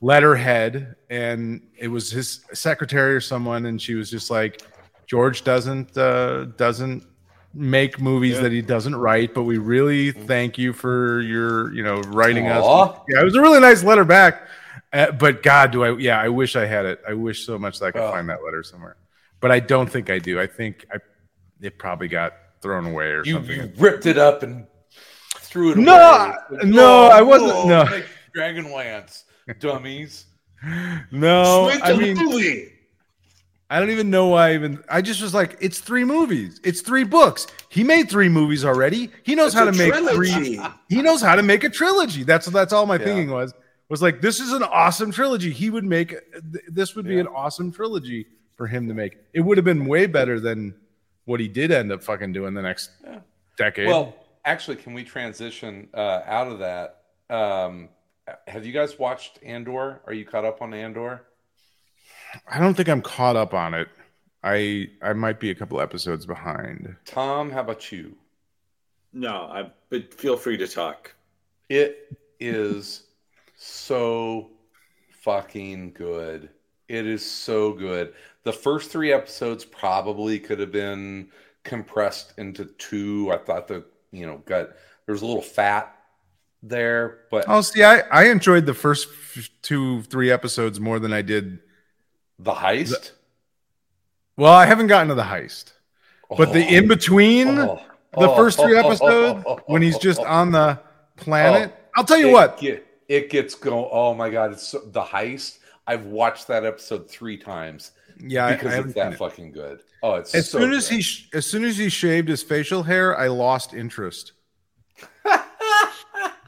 letterhead, and it was his secretary or someone, and she was just like, George doesn't uh, doesn't make movies that he doesn't write, but we really thank you for your you know writing us. Yeah, it was a really nice letter back. Uh, but God, do I? Yeah, I wish I had it. I wish so much that I could Oh. find that letter somewhere. But I don't think I do. I think I it probably got thrown away or You, something. you ripped it up and threw it No, away. no, No, I wasn't- no. Dragonlance dummies. No, I mean. I don't even know why. I even I just was like, it's three movies, it's three books. He made three movies already. He knows It's how a to make three. He knows how to make a trilogy. That's that's all my Yeah. thinking was was like, this is an awesome trilogy. He would make this would be Yeah. an awesome trilogy for him to make. It would have been way better than what he did end up fucking doing the next Yeah. decade. Well, actually, can we transition uh, out of that? Um, have you guys watched Andor? Are you caught up on Andor? I don't think I'm caught up on it. I I might be a couple episodes behind. Tom, how about you? No, I. But feel free to talk. It is so fucking good. It is so good. The first three episodes probably could have been compressed into two. I thought the you know got there's a little fat there, but Oh, see, I I enjoyed the first f- two three episodes more than I did. The heist. Well, I haven't gotten to the heist, but the oh. in between Oh, the oh, first three oh, oh, episodes oh, oh, when he's oh, just oh. on the planet. Oh, I'll tell you it what. get- it gets going. Oh my god, it's so, the heist. I've watched that episode three times Yeah, I, I because it's that it. fucking good. Oh, it's As so soon as good. he sh- as soon as he shaved his facial hair, I lost interest.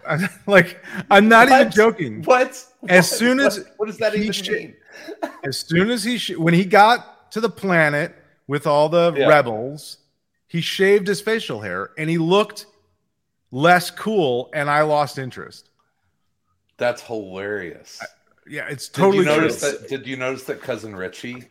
I'm- like I'm not even joking. what? As What? soon as what, what does that even sh- mean? As soon as he sh- when he got to the planet with all the Yeah. rebels, he shaved his facial hair and he looked less cool, and I lost interest. That's hilarious. Yeah, it's Did totally you notice true. that? Did you notice that cousin Richie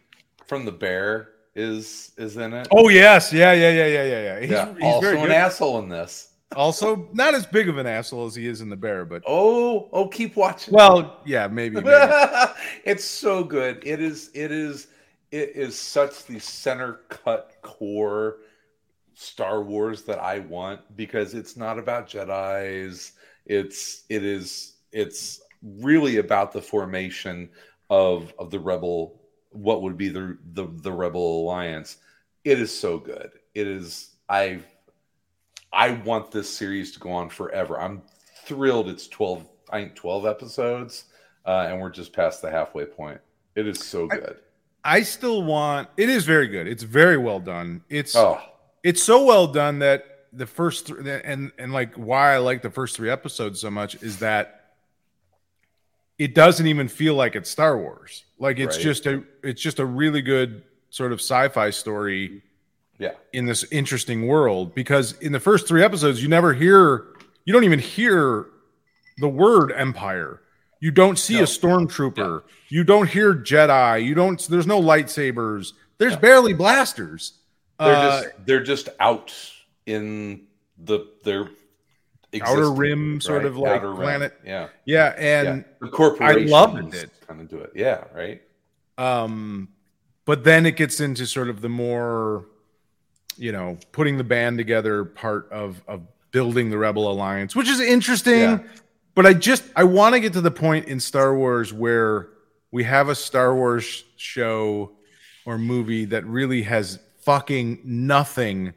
from the Bear is is in it? Oh yes, yeah, yeah, yeah, yeah, yeah, yeah. He's, yeah, he's also an asshole in this. Also, not as big of an asshole as he is in the bear, but Oh, oh, keep watching. well, yeah, maybe. maybe. it's so good. It is. It is. It is such the center cut core Star Wars that I want because it's not about Jedi's. It's. It is. It's really about the formation of of the rebel. What would be the the the rebel alliance? It is so good. It is. I. I want this series to go on forever. I'm thrilled. It's twelve. I think twelve episodes uh, and we're just past the halfway point. It is so good. I still want. It is very good. It's very well done. It's oh, it's so well done that the first th- and and like why I like the first three episodes so much is that it doesn't even feel like it's Star Wars. Like it's Right. just a it's just a really good sort of sci-fi story yeah, in this interesting world because in the first three episodes you never hear you don't even hear the word empire you don't see No. a stormtrooper you don't hear jedi you don't there's no lightsabers there's No. barely blasters they're Uh, just they're just out in the their outer rim sort right? of like Outer rim. planet Yeah, yeah and yeah. The corporations loved it. kind of do it. Yeah, right. um but then it gets into sort of the more you know putting the band together part of of building the rebel alliance which is interesting Yeah. but i just i want to get to the point in star wars where we have a star wars show or movie that really has fucking nothing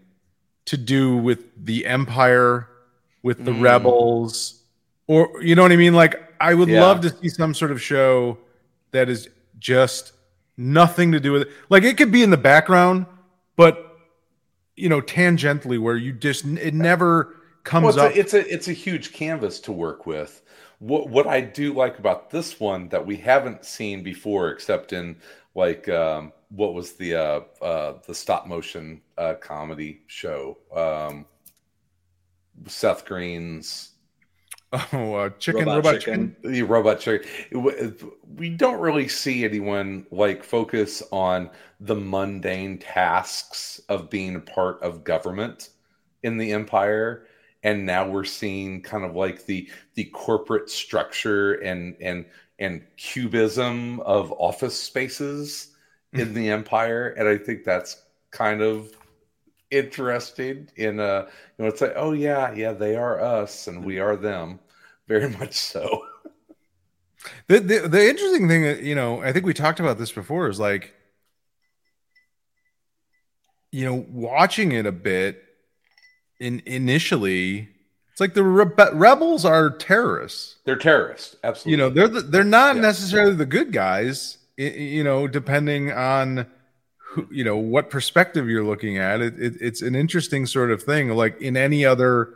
to do with the empire with the Mm. rebels or you know what i mean like i would Yeah. love to see some sort of show that is just nothing to do with it like it could be in the background but you know tangentially where you just it never comes Well, it's, up a, it's a it's a huge canvas to work with. What what I do like about this one that we haven't seen before, except in like um, what was the uh, uh, the stop motion uh, comedy show, um, Seth Green's oh uh, chicken Robot robot, Chicken. chicken. the robot chicken. We don't really see anyone like focus on the mundane tasks of being a part of government in the empire. And now we're seeing kind of like the the corporate structure and and and cubism of office spaces in the empire. And I think that's kind of interesting in a you know it's like oh yeah yeah they are us and we are them very much so The, the the interesting thing that you know, I think we talked about this before is like, you know, watching it a bit. In initially, it's like the rebe- rebels are terrorists. They're terrorists, absolutely. You know, they're the, they're not Yeah. necessarily the good guys. You know, depending on who, you know what perspective you're looking at. It, it, it's an interesting sort of thing. Like in any other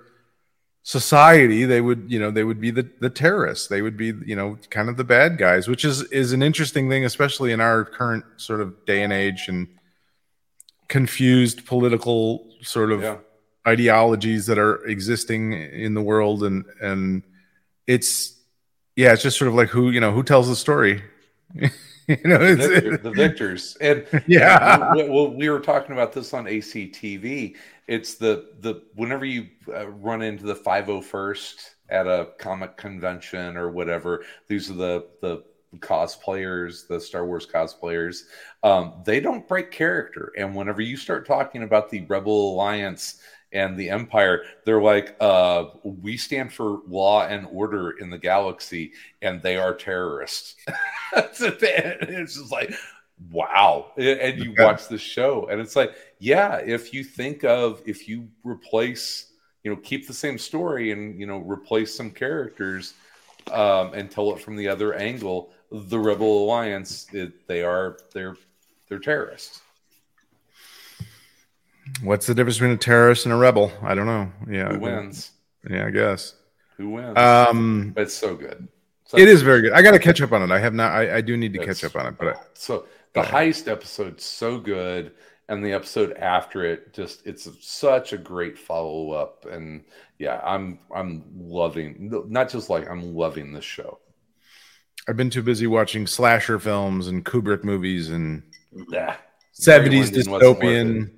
society they would you know they would be the the terrorists they would be you know kind of the bad guys which is is an interesting thing especially in our current sort of day and age and confused political sort of yeah, ideologies that are existing in the world and and it's yeah it's just sort of like who you know who tells the story you know the, victor- the victors, and Yeah. we, well, we were talking about this on ACTV. It's the the whenever you uh, run into the five hundred first at a comic convention or whatever, these are the the cosplayers, the Star Wars cosplayers. Um, they don't break character, and whenever you start talking about the Rebel Alliance and the Empire, they're like, uh, "We stand for law and order in the galaxy, and they are terrorists." it's just like wow. And you watch the show, and it's like, yeah, if you think of if you replace, you know, keep the same story and you know replace some characters um, and tell it from the other angle, the Rebel Alliance, it, they are they're they're terrorists. What's the difference between a terrorist and a rebel? I don't know. Yeah, Who wins? Yeah, I guess. Who wins? Um, but it's so good. So it is very good. I got to catch up on it. I have not. I, I do need to catch up on it, but I, So the heist episode's so good, and the episode after it just it's such a great follow up. And yeah, I'm I'm loving not just like I'm loving this show. I've been too busy watching slasher films and Kubrick movies and seventies Lyndon wasn't worth dystopian.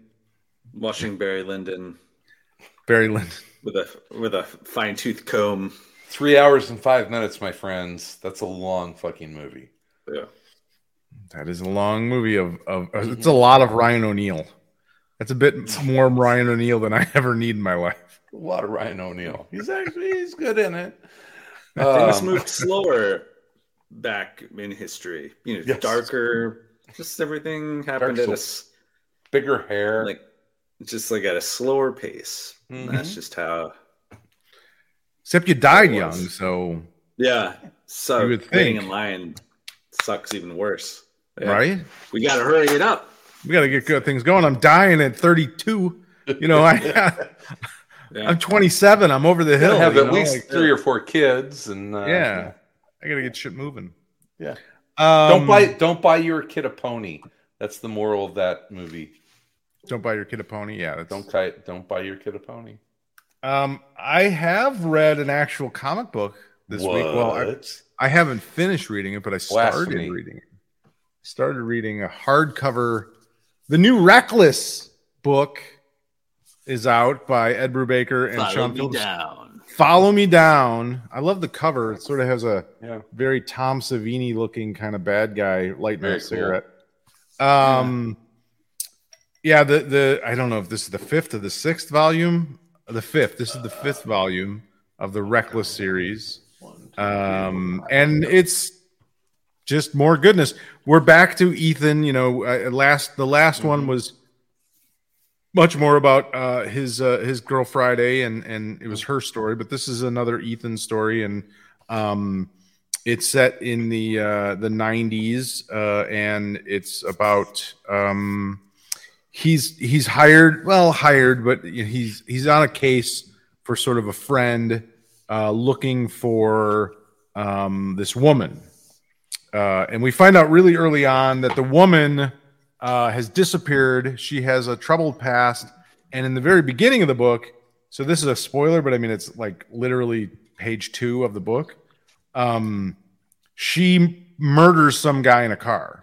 Watching Barry Lyndon Barry Lyndon. with a with a fine tooth comb. three hours and five minutes, my friends. That's a long fucking movie. Yeah. That is a long movie of, of it's a lot of Ryan O'Neal. That's a bit more Ryan O'Neal than I ever need in my life. A lot of Ryan O'Neal. He's actually he's good in it. Things Um, moved slower back in history. You know, Yes. darker. Just everything happened Dark at a bigger hair. like just like at a slower pace. And Mhm. That's just how. Except you died young, so Yeah. So You would waiting think. in line sucks even worse. Yeah. right? We got to hurry it up. We got to get good things going. I'm dying at 32. You know, I Yeah. I'm 27. I'm over the hill. Gotta have at know, least like- three or four kids, and uh, yeah. I got to get shit moving. yeah. Um, Don't buy don't buy your kid a pony. That's the moral of that movie. Don't buy your kid a pony. Yeah, that's, Don't buy don't buy your kid a pony. Um, I have read an actual comic book this week. Well, I, I haven't finished reading it, but I started Blasphemy. reading it. Started reading a hardcover. The new Reckless book is out by Ed Brubaker and Follow Sean me Phillips. down. Follow Me Down. I love the cover. It sort of has a yeah. very Tom Savini looking kind of bad guy lighting Very a cool. cigarette. Um, yeah, the the I don't know if this is the fifth or the sixth volume. The fifth. This is the fifth volume of the Reckless series, um, and it's just more goodness. We're back to Ethan. You know, uh, last the last one was much more about uh, his uh, his girl Friday, and and it was her story. But this is another Ethan story, and um, it's set in the uh, the '90s, uh, and it's about um, he's he's hired, well hired, but he's he's on a case for sort of a friend uh, looking for um, this woman, uh, and we find out really early on that the woman uh, has disappeared. She has a troubled past, and in the very beginning of the book, so this is a spoiler, but I mean it's like literally page two of the book. Um, she murders some guy in a car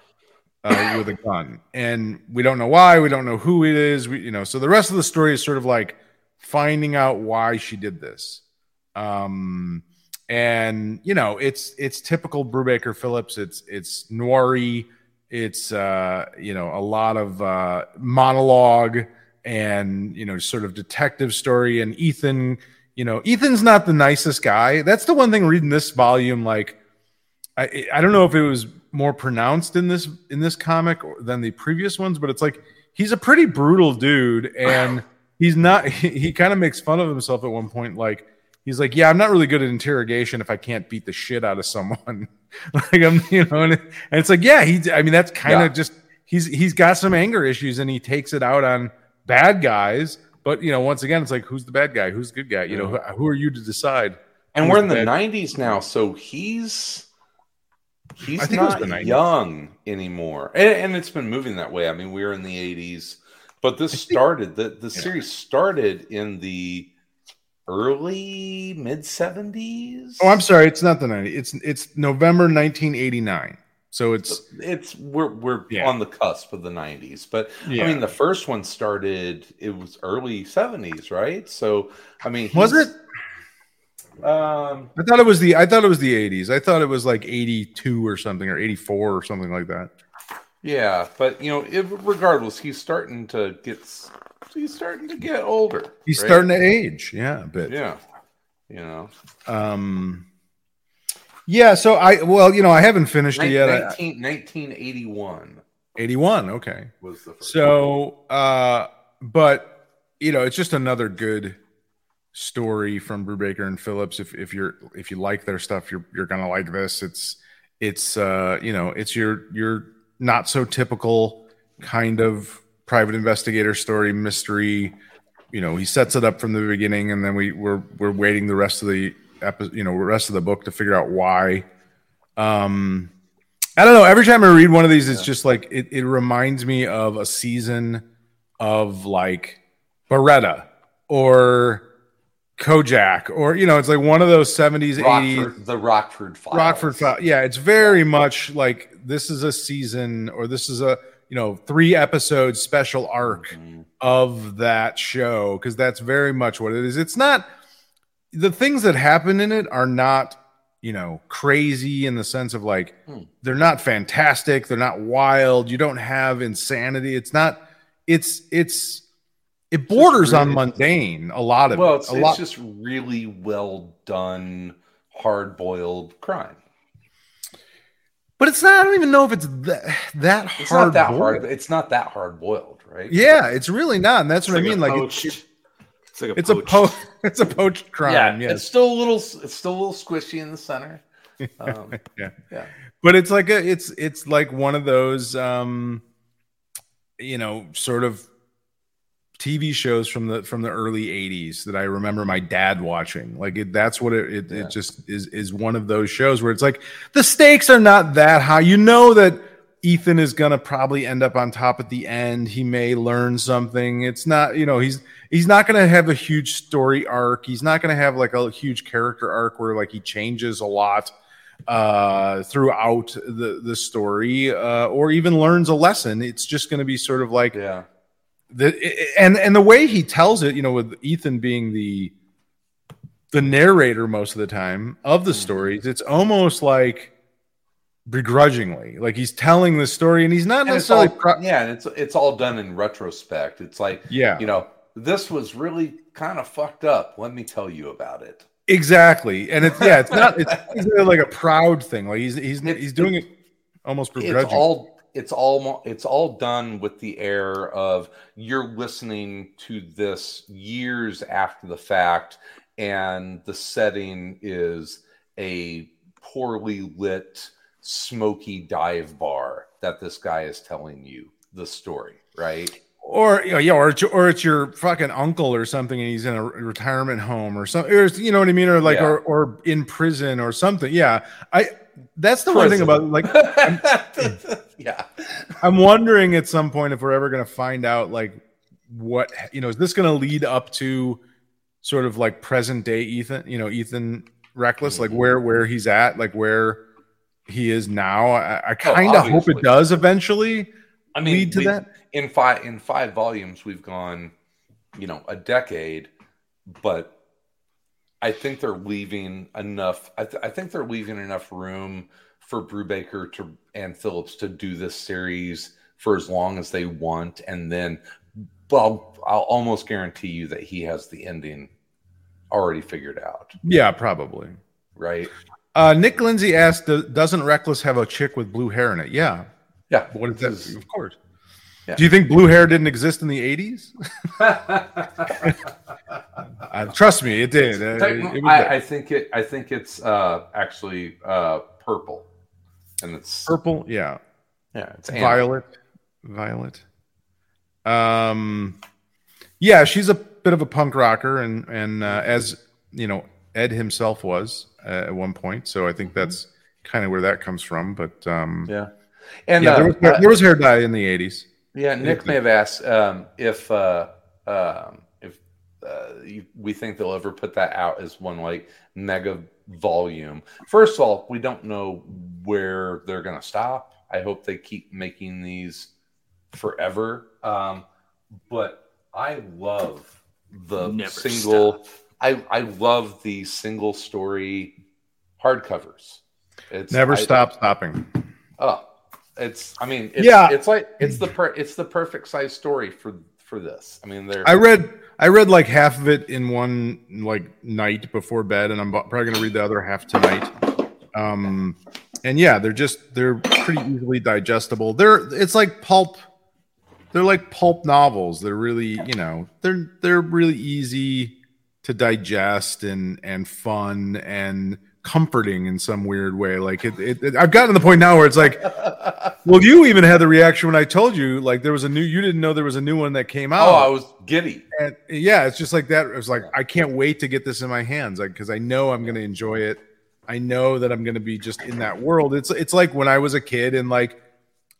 uh, with a gun, and we don't know why. We don't know who it is. We, you know, so the rest of the story is sort of like finding out why she did this. Um, and you know, it's it's typical Brubaker Phillips. It's it's noiry. It's uh, you know a lot of uh, monologue and you know sort of detective story. And Ethan, you know, Ethan's not the nicest guy. That's the one thing reading this volume. Like, I I don't know if it was more pronounced in this in this comic than the previous ones, but it's like he's a pretty brutal dude, and he's not. He, he kind of makes fun of himself at one point, like. He's like, yeah, I'm not really good at interrogation if I can't beat the shit out of someone. like I'm, you know, and, and it's like, yeah, he. I mean, that's kind of Yeah. just he's he's got some anger issues and he takes it out on bad guys. But you know, once again, it's like, who's the bad guy? Who's the good guy? You know, who, who are you to decide? And we're in the bad? '90s now, so he's he's I think it was not young anymore, and, and it's been moving that way. I mean, we were in the '80s, but this started the the series started in the early mid '70s. Oh, I'm sorry, it's not the 90. It's it's November 1989. So it's It's we're we're Yeah. on the cusp of the '90s, but Yeah. I mean, the first one started. It was early '70s, right? So, I mean, was it? Um, I thought it was the I thought it was the 80s. I thought it was like 82 or something or 84 or something like that. Yeah, but you know, if, regardless, he's starting to get he's starting to get older. He's right? starting to age, yeah, a bit. Yeah, you know, Um yeah, so I well, you know, I haven't finished it yet. I- 19, 1981. 81. Okay. was the first. So, uh, but you know, it's just another good story from Brubaker and Phillips. If if you're if you like their stuff, you're you're gonna like this. It's it's uh, you know, it's your your not so typical kind of private investigator story mystery. You know, he sets it up from the beginning, and then we we're we're waiting the rest of the episode, you know, rest of the book to figure out why. Um, I don't know. Every time I read one of these, it's just like it, it reminds me of a season of like Baretta or Kojak, or you know, it's like one of those 70s, 80s the Rockford Files. Rockford File. Yeah, it's very much like this is a season or this is a you know three episode special arc Mhm. of that show because that's very much what it is. It's not the things that happen in it are not you know crazy in the sense of like Hmm. they're not fantastic, they're not wild. You don't have insanity. It's not. It's it's it borders on mundane. A lot of Well, it. it's, a it's lot. just really well done, hard boiled crime. but it's not. I don't even know if it's that that It's hard. not that boiled. hard. It's not that hard boiled, right? Yeah, it's really not, and that's It's what I mean. Like poached- it's, it's like a it's a poached- po- it's a poached crime. yeah. yes. It's still a little. It's still a little squishy in the center. Um, Yeah. yeah. but it's like a it's it's like one of those um you know sort of tv shows from the from the early 80s that i remember my dad watching. Like it, that's what it it, Yeah. it just is is one of those shows where it's like the stakes are not that high. You know that ethan is gonna probably end up on top at the end. He may learn something. It's not you know he's he's not gonna have a huge story arc. He's not gonna have like a huge character arc where like he changes a lot uh throughout the the story uh or even learns a lesson. It's just going to be sort of like Yeah. The and and the way he tells it you know with ethan being the the narrator most of the time of the mm-hmm. stories it's almost like begrudgingly like he's telling the story and he's not And necessarily all, pro- yeah, and it's it's all done in retrospect. It's like yeah you know, this was really kind of fucked up. Let me tell you about it. exactly and it's yeah it's not it's, it's like a proud thing like he's he's It's- he's doing it almost It's begrudgingly all it's all it's all done with the air of you're listening to this years after the fact, and the setting is a poorly lit, smoky dive bar that this guy is telling you the story, right? or you know, yeah, or it's, your- or it's your fucking uncle or something, and he's in a retirement home or something. Or you know what I mean, or like, Yeah. or or in prison or something. Yeah, I. That's the one thing about like yeah. I'm wondering at some point if we're ever going to find out like what you know is this going to lead up to sort of like present day Ethan, you know, Ethan reckless, like Mhm. where where he's at, like where he is now. I, I kind of hope it does eventually I mean, lead to that. in five in five volumes we've gone you know a decade but i think they're leaving enough i, th- I think they're leaving enough room for brubaker to and phillips to do this series for as long as they want and then well i'll almost guarantee you that he has the ending already figured out Yeah, probably. right Uh, Nick Lindsay asked, "Doesn't Reckless have a chick with blue hair in it?" Yeah. yeah What is that? Of course. Yeah. Do you think blue hair didn't exist in the '80s? Uh, trust me, it did. Uh, it- it was I. I think it i think it's uh actually uh purple and it's Purple, yeah. yeah it's Violet, Violet. Um, yeah, she's a bit of a punk rocker, and and uh, as you know, Ed himself was uh, at one point. So I think that's kind of where that comes from. But um, yeah, Yeah. And there, uh, was, there was hair dye in the '80s. yeah, Nick may have asked um, if uh, um, if uh, you, we think they'll ever put that out as one like mega volume. First of all, we don't know where they're going to stop. I hope they keep making these forever. Um, but I love the Never single. stop. I I love the single story hardcovers. It's Never I- stop stopping. Oh, it's. I mean, it's, Yeah. It's like it's the per, it's the perfect size story for for this. I mean, they're. I read I read like half of it in one like night before bed, and I'm probably going to read the other half tonight. Um, and yeah, they're just they're pretty easily digestible. They're it's like pulp. They're like pulp novels. They're really you know they're they're really easy to digest and and fun and comforting in some weird way. Like it, it, it, I've gotten to the point now where it's like, well, you even had the reaction when I told you like there was a new. You didn't know there was a new one that came oh, out. Oh, I was giddy. And yeah, it's just like that. It was like I can't wait to get this in my hands, like because I know I'm going to enjoy it. I know that I'm going to be just in that world. It's it's like when I was a kid and like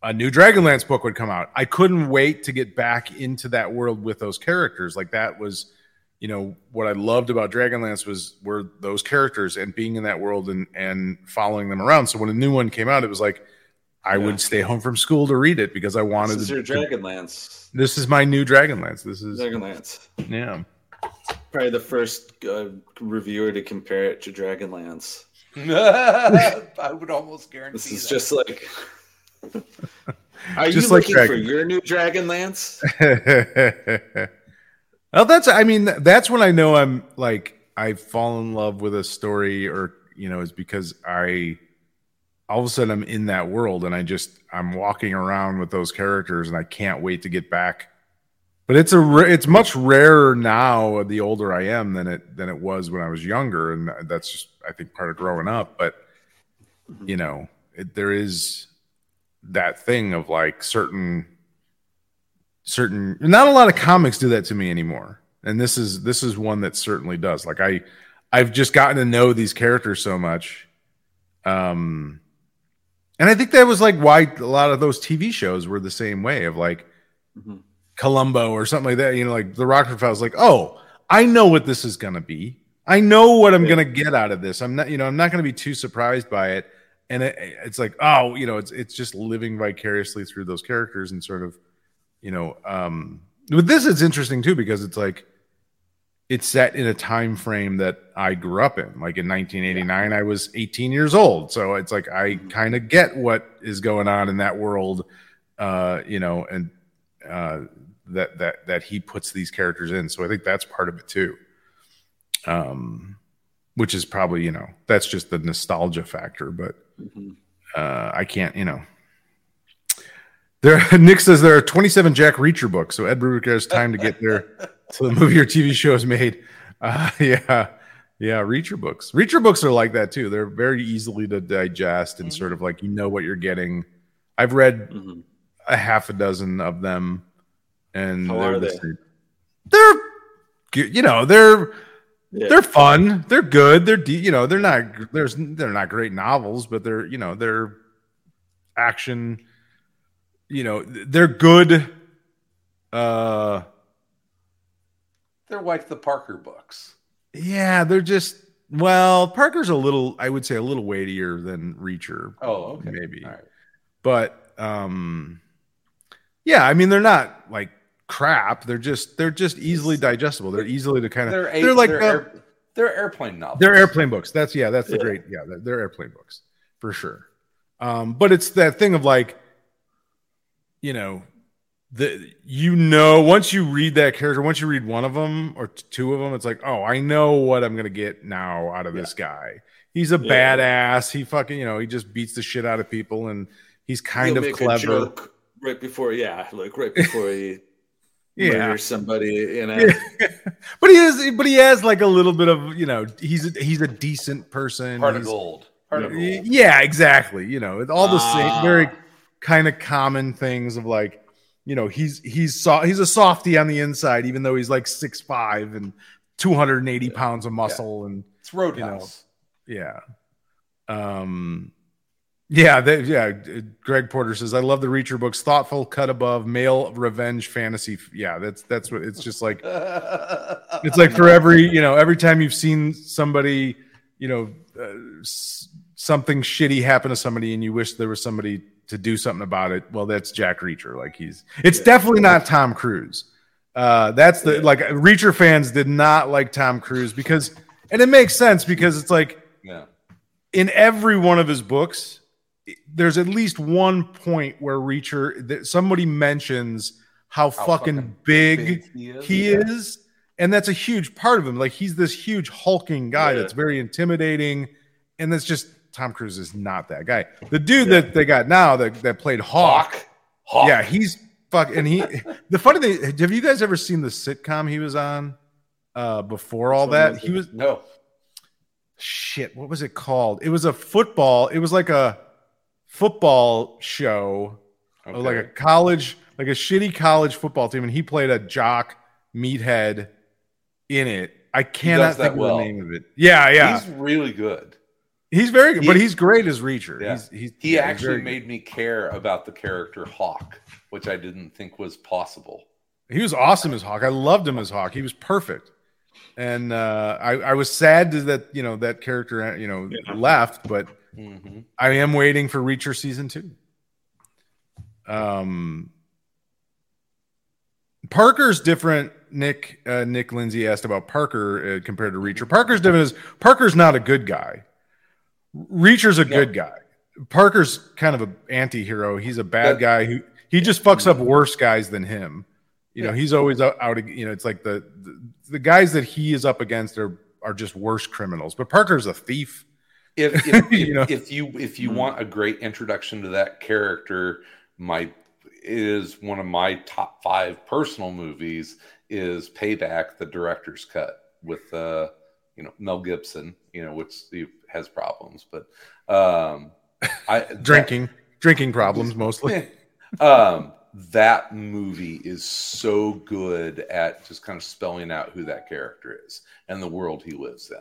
a new Dragonlance book would come out. I couldn't wait to get back into that world with those characters. Like that was, you know, what I loved about Dragonlance was were those characters and being in that world and and following them around. So when a new one came out, it was like I Yeah. would stay home from school to read it because I wanted This is to. your Dragonlance. This is my new Dragonlance. This is Dragonlance. yeah. Probably the first uh, reviewer to compare it to Dragonlance. I would almost guarantee This is that. just like. Are Just you like looking for your new Dragonlance? well, that's I mean that's when I know I'm like I fall in love with a story or you know is because I all of a sudden I'm in that world and I just I'm walking around with those characters and I can't wait to get back. But it's a it's much rarer now the older I am than it than it was when I was younger and that's just I think part of growing up. But you know it, there is that thing of like certain certain not a lot of comics do that to me anymore. And this is this is one that certainly does. Like i i've just gotten to know these characters so much. Um and i think that was like why a lot of those tv shows were the same way of like Mhm. columbo or something like that. You know like the rockford files like oh i know what this is going to be. I know what i'm Yeah. going to get out of this. I'm not you know i'm not going to be too surprised by it. And it, it's like oh you know it's it's just living vicariously through those characters and sort of you know um with this it's interesting too because it's like it's set in a time frame that i grew up in. Like in 1989 i was 18 years old. So it's like i kind of get what is going on in that world uh you know and uh that that that he puts these characters in. So i think that's part of it too. Um which is probably you know that's just the nostalgia factor but Mhm. uh i can't you know there nick says there are 27 jack reacher books so ed brubaker has time to get there so the movie or tv show is made. Uh yeah yeah reacher books. Reacher books are like that too. They're very easily to digest and sort of like you know what you're getting. I've read Mhm. a half a dozen of them and How they're the they? they're good you know they're Yeah. they're fun. They're good. They're de- you know they're not there's they're not great novels but they're you know they're action you know they're good uh They're like the Parker books. yeah they're just well parker's a little i would say a little weightier than reacher Oh, okay. maybe right. but um yeah i mean they're not like crap they're just they're just easily digestible they're easily to kind of They're, they're, like they're, uh, air, they're airplane novels. They're airplane books. That's yeah, that's the Yeah. great yeah, they're, they're airplane books for sure. Um, but it's that thing of like, you know, the you know once you read that character, once you read one of them or t- two of them, it's like, oh, I know what I'm gonna get now out of this guy. He's a Yeah. badass. He fucking you know he just beats the shit out of people and he's kind He'll of clever. right before, yeah, like right before he Yeah. murders somebody. You know, Yeah. but he is, but he has like a little bit of, you know, he's a, he's a decent person. Heart of gold. Heart of gold. Yeah, exactly. You know, all the Ah. same, very kind of common things of like, you know, he's he's so, he's a softy on the inside, even though he's like six five and two hundred and eighty pounds of muscle, and It's Roadhouse. yeah, um, yeah, they, yeah. Greg Porter says, "I love the Reacher books, thoughtful, cut above, male revenge fantasy." Yeah, that's that's what it's just like it's like for every you know every time you've seen somebody you know uh, something shitty happen to somebody and you wish there was somebody to do something about it well that's jack reacher like he's it's Yeah. definitely not tom cruise uh that's the Yeah. like reacher fans did not like tom cruise because and it makes sense because it's like yeah. in every one of his books there's at least one point where reacher that somebody mentions how, How fucking, fucking big, big he is. he Yeah. is and that's a huge part of him like he's this huge hulking guy Yeah. that's very intimidating and that's just Tom Cruise is not that guy. The dude that they got now that that played Hawk, Hawk. Yeah, he's fuck. And he, the funny thing, have you guys ever seen the sitcom he was on uh before all that? He was No. shit. What was it called? It was a football. It was like a football show Okay. like a college, like a shitty college football team, and he played a jock meathead in it. I cannot think of the name of it. Yeah, yeah, He's really good. He's, very good, but he's great as Reacher. Yeah. He's, he's He yeah, actually very made me care about the character Hawk, which I didn't think was possible. He was awesome as Hawk. I loved him as Hawk. He was perfect. And uh, I, I was sad that you know that character you know Yeah. left, but hmm I am waiting for Reacher season two. Um, Parker's different. Nick uh, Nick Lindsay asked about Parker uh, compared to Reacher. Parker's different. Is Parker's not a good guy. Reacher's a No. good guy. Parker's kind of an anti-hero. He's a bad guy who he just fucks up worse guys than him. You know, he's always out, out. You know, it's like the, the the guys that he is up against are are just worse criminals. But Parker's a thief. If if, You if, know? if you if you want a great introduction to that character, my is one of my top five personal movies is Payback, the director's cut with uh you know Mel Gibson, you know, which he has problems, but um I Drinking, drinking problems mostly. um that movie is so good at just kind of spelling out who that character is and the world he lives in.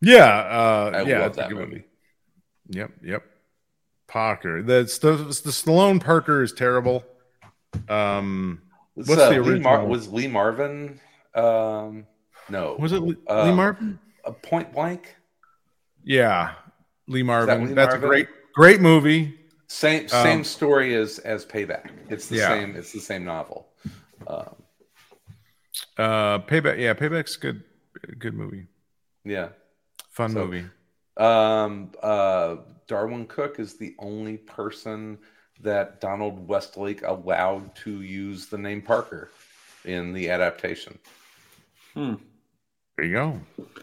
Yeah, uh, I yeah, love that movie. Yep, yep. Parker. The the, the Stallone Parker is terrible. Um, Was, What's uh, the Lee Mar- was Lee Marvin? Um, no, was it Lee, Uh, Lee Marvin? A Point Blank? Yeah, Lee Marvin. Lee That's Marvin? a great, great movie. Same same Um, story as as Payback. It's the Yeah. same. It's the same novel. Um, Uh, Payback. Yeah, Payback's good. Good movie. yeah. Fun So- movie. Um, uh, Darwyn Cooke is the only person that Donald Westlake allowed to use the name Parker in the adaptation. Hmm. There you go.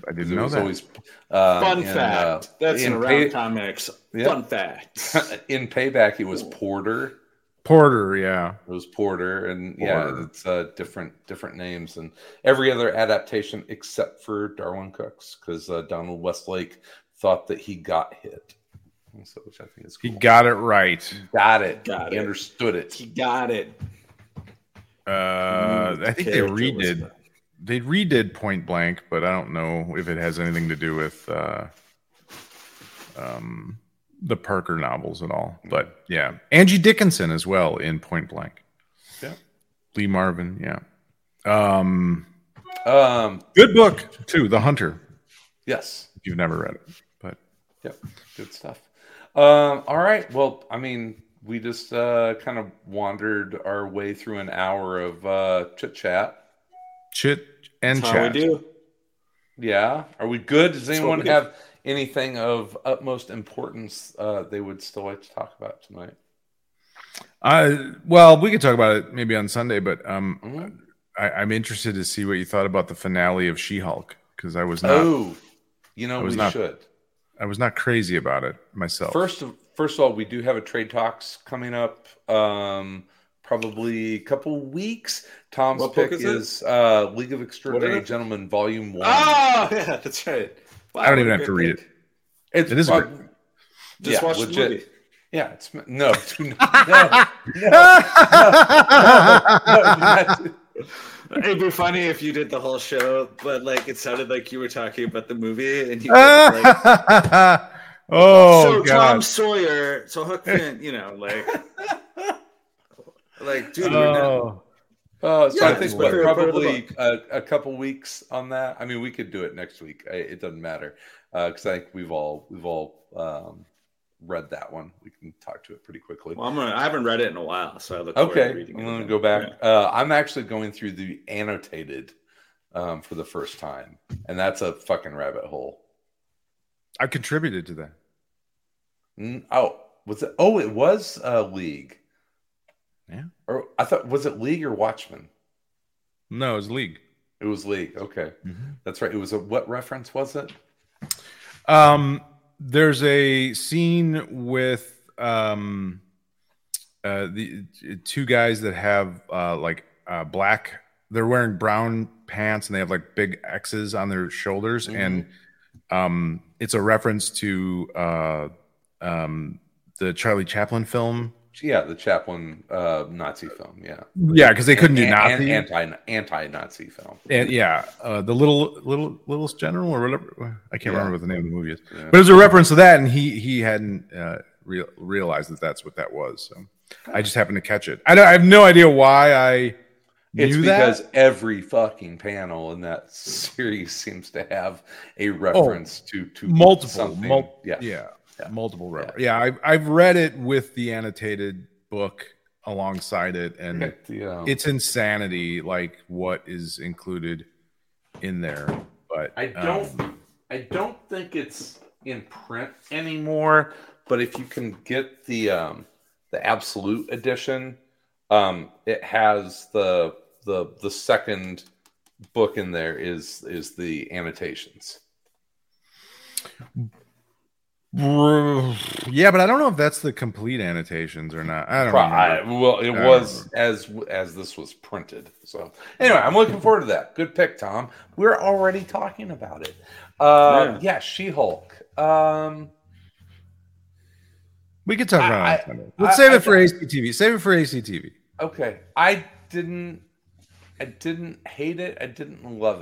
I didn't know that. always um, Fun in, fact. uh, That's in in around Pay- comics. Yeah. Fun fact. in Payback. It was Porter. Porter. Yeah. It was Porter, and yeah, it's uh, different different names, and every other adaptation except for Darwyn Cooke's, because uh, Donald Westlake thought that he got hit, so which I think is He got it right. got it, Got he it. understood it. he got it. Uh, I think they Character was redid. The- They redid Point Blank, but I don't know if it has anything to do with uh, um, the Parker novels at all. But yeah, Angie Dickinson as well in Point Blank. Yeah. Lee Marvin. Yeah. Um, Um, good book too, The Hunter. yes, If you've never read it, but yep, good stuff. Um, all right, well, I mean, we just uh, kind of wandered our way through an hour of uh, chit chat. chit and That's how we chat. do. Yeah. Are we good? Does That's anyone we do. have anything of utmost importance uh, they would still like to talk about tonight? Uh, well, we could talk about it maybe on Sunday, but um, Mhm. I, I'm interested to see what you thought about the finale of She-Hulk because I was not Oh, you know, I was we not- should. I was not crazy about it myself. First, of, first of all, we do have a trade talks coming up. Um, probably a couple weeks. Tom's What pick is it? is uh, League of Extraordinary What is it? Gentlemen, Volume One. Oh, yeah, that's right. Wow, I don't even have to read pick. It's It is a prob- great- Just yeah, watch legit. the movie. Yeah, it's no, do not, no, no, no, do It'd be funny if you did the whole show, but like it sounded like you were talking about the movie, and you were like, oh "So Tom! Sawyer, so Huck Finn, you know, like, like, dude, we're not- Oh. Uh, so Yeah, I think it's what, my favorite part of the probably a, a couple weeks on that. I mean, we could do it next week. I, it doesn't matter because I think we've all we've all um, read that one. We can talk to it pretty quickly. Well, I'm gonna, I haven't read it in a while, so I look forward Okay, to reading I'm going to again. go back. Uh, I'm actually going through the annotated um, for the first time, and that's a fucking rabbit hole. I contributed to that. Mm, Oh, was it? Oh, it was uh, League. Yeah. Or I thought was it League or Watchmen? No, it was League. It was League. Okay, that's right. It was a what reference was it? Um, there's a scene with um, uh, the two guys that have uh, like uh, black. They're wearing brown pants and they have like big X's on their shoulders, Mhm. and um, it's a reference to uh, um, the Charlie Chaplin film. Yeah, the Chaplin uh, Nazi film. Yeah, Yeah, because they couldn't do An- Nazi. an- anti anti Nazi film. and yeah, uh, the little little little general or whatever. I can't Yeah. remember what the name of the movie is, Yeah. but it was a reference to that, and he he hadn't uh, real, realized that that's what that was. So I just happened to catch it. I, don't, I have no idea why I It's because that. every fucking panel in that series seems to have a reference to to Oh, Multiple, something. mul- yeah. yeah, Yeah. multiple. refer- Yeah, I've I've read it with the annotated book alongside it, and The, um, it's insanity, like what is included in there. But I don't um, I don't think it's in print anymore, but if you can get the um the absolute edition, um it has the the the second book in there is is the annotations. Yeah, but I don't know if that's the complete annotations or not. I don't Pro- know. I- well, it I was as as this was printed. So anyway, I'm looking forward to that. Good pick, Tom. We're already talking about it. Uh, yeah, She-Hulk. Um, We could talk about I- it. Let's I- save I- it for ACTV. Save it for ACTV. okay, I didn't. I didn't hate it. I didn't love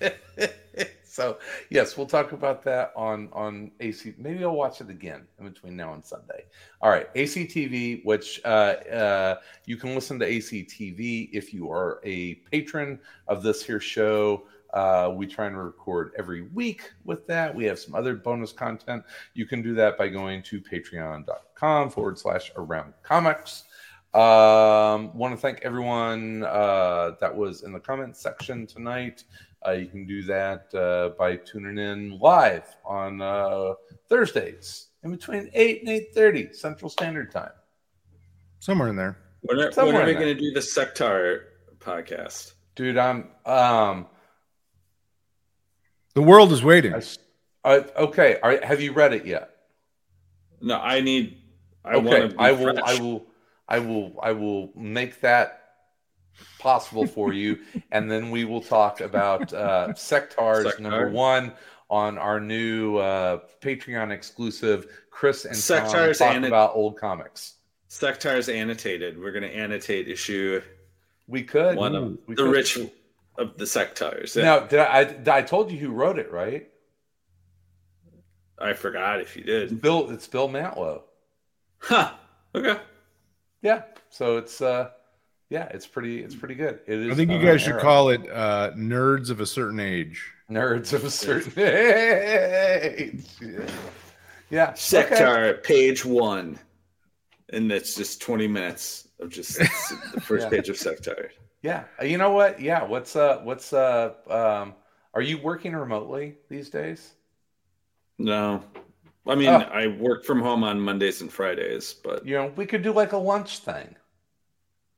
it. so yes, we'll talk about that on on AC. Maybe I'll watch it again in between now and Sunday. All right, ACTV, which uh, uh, you can listen to ACTV if you are a patron of this here show. Uh, we try and record every week with that. We have some other bonus content. You can do that by going to patreon.com forward slash around comics. Um, want to thank everyone uh, that was in the comments section tonight. Uh, you can do that uh, by tuning in live on uh, Thursdays in between eight and eight thirty Central Standard Time. Somewhere in there. When are, Somewhere when are we going to do the Sectaur podcast? Dude, I'm um. The world is waiting. I s- okay, all right, have you read it yet? No, I need. I okay, want to. I will. I will. I will. I will make that possible for you, and then we will talk about uh, Sectaurs Sectaur. number one on our new uh, Patreon exclusive. Chris and Tom Sectaurs talk and about old comics. Sectaur's annotated. We're going to annotate issue We could. one of We the could. rich of the Sectaurs. Yeah. Now, did I, I? I told you who wrote it, right? I forgot if you did. Bill. It's Bill Mantlo. Huh. Okay. Yeah. So it's uh, yeah, it's pretty. It's pretty good. It is. I think you guys should era. call it uh, Nerds of a Certain Age. nerds of a certain age. Yeah. Okay. Sectaur, page one. And it's just 20 minutes of just the first Yeah. page of Sectaur. Yeah. Uh, You know what? Yeah. What's uh what's uh um are you working remotely these days? No. I mean, Oh. I work from home on Mondays and Fridays, but You know, we could do like a lunch thing.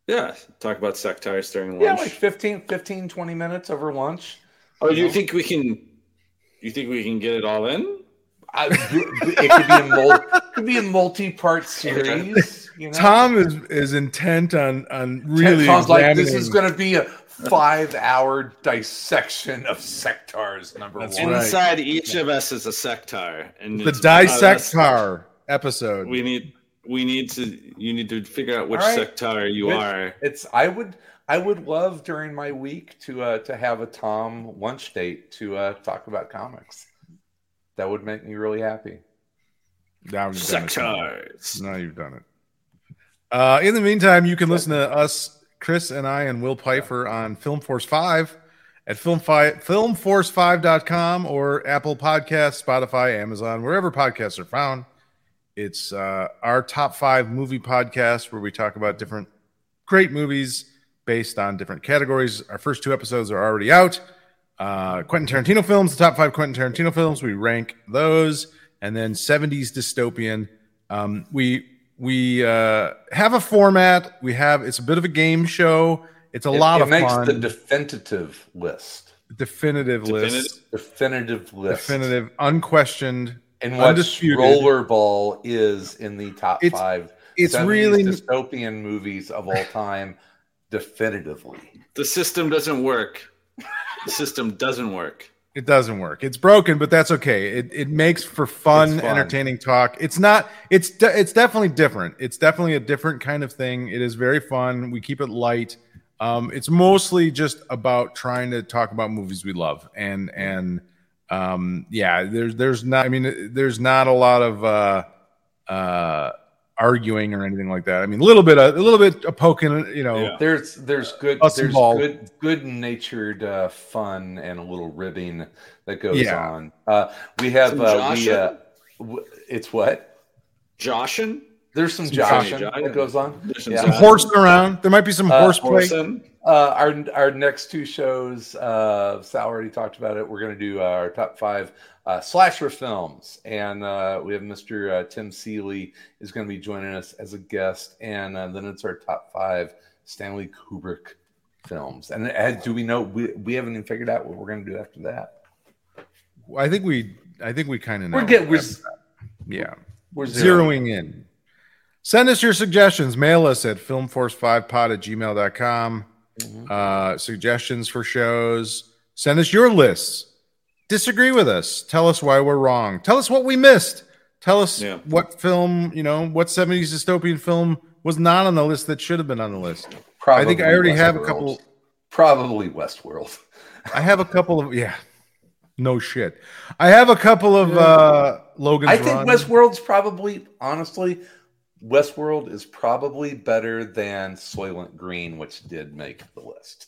Yeah, talk about Sectaurs during lunch. Yeah, like 15, 15 20 minutes over lunch. oh, you think we can? You think we can get it all in? I, it could be a mul- could be a multi-part series. You know? Tom is is intent on on really. Tom's like, this is going to be a five-hour dissection of sectaurs. Number That's one. right. Inside each of us is a Sectaur, and the it's about us. dissectar episode. We need. We need to. You need to figure out which All right. Sectaur you Which- are. It's I would I would love during my week to uh, to have a Tom lunch date to uh, talk about comics. That would make me really happy. Now you've done it, Sectaurs. Now you've done it. Uh, in the meantime, you can listen to us, Chris and I, and Will Pfeiffer on Film Force 5 at film fi- filmforce5.com or Apple Podcasts, Spotify, Amazon, wherever podcasts are found. It's uh, our top five movie podcast where we talk about different great movies based on different categories. Our first two episodes are already out. Uh, Quentin Tarantino films, the top five Quentin Tarantino films, we rank those, and then 70s dystopian. Um, we we uh, have a format. We have it's a bit of a game show. It's a It- lot it of makes fun. the definitive list. definitive, Definitive? list, Definitive list. definitive, unquestioned And what Undisputed. rollerball is in the top It's- five. 70s Undisputed. Is in the top It's- five. It's 70s really dystopian movies of all time, definitively. The system doesn't work. The system doesn't work. It doesn't work. It's broken, but that's okay. It it makes for fun, fun. entertaining talk. It's not. It's de- it's definitely different. It's definitely a different kind of thing. It is very fun. We keep it light. Um, it's mostly just about trying to talk about movies we love, and and um, yeah, there's there's not. I mean, there's not a lot of uh, uh, arguing or anything like that. I mean, a little bit, a, little bit of poking. You know, Yeah. There's there's good Us and there's ball. good good natured uh, fun and a little ribbing that goes Yeah. on. Uh, we have uh, we uh, w- it's what Joshin? there's some Some joshing joshing. that goes on. There's some Yeah. some horsing around. There might be some Uh, horseplay. Horson? Uh, our our next two shows, uh, Sal already talked about it. We're going to do our top five uh, slasher films, and uh, we have Mr. Uh, Tim Seeley is going to be joining us as a guest, and uh, then it's our top five Stanley Kubrick films. And uh, do we know we, we haven't even figured out what we're going to do after that? I think we. I think we kind of. We're getting we're, yeah. we're zeroing. zeroing in. Send us your suggestions. Mail us at filmforce5pod at gmail.com. Mhm. Uh, suggestions for shows. Send us your lists. Disagree with us. Tell us why we're wrong. Tell us what we missed. Tell us Yeah. what film, you know, what 70s dystopian film was not on the list that should have been on the list. Probably I think I already have a couple. Probably Westworld. I have a couple of, yeah, no shit. I have a couple of uh, Logan's I think Run. Westworld's probably, honestly, Westworld is probably better than Soylent Green, which did make the list.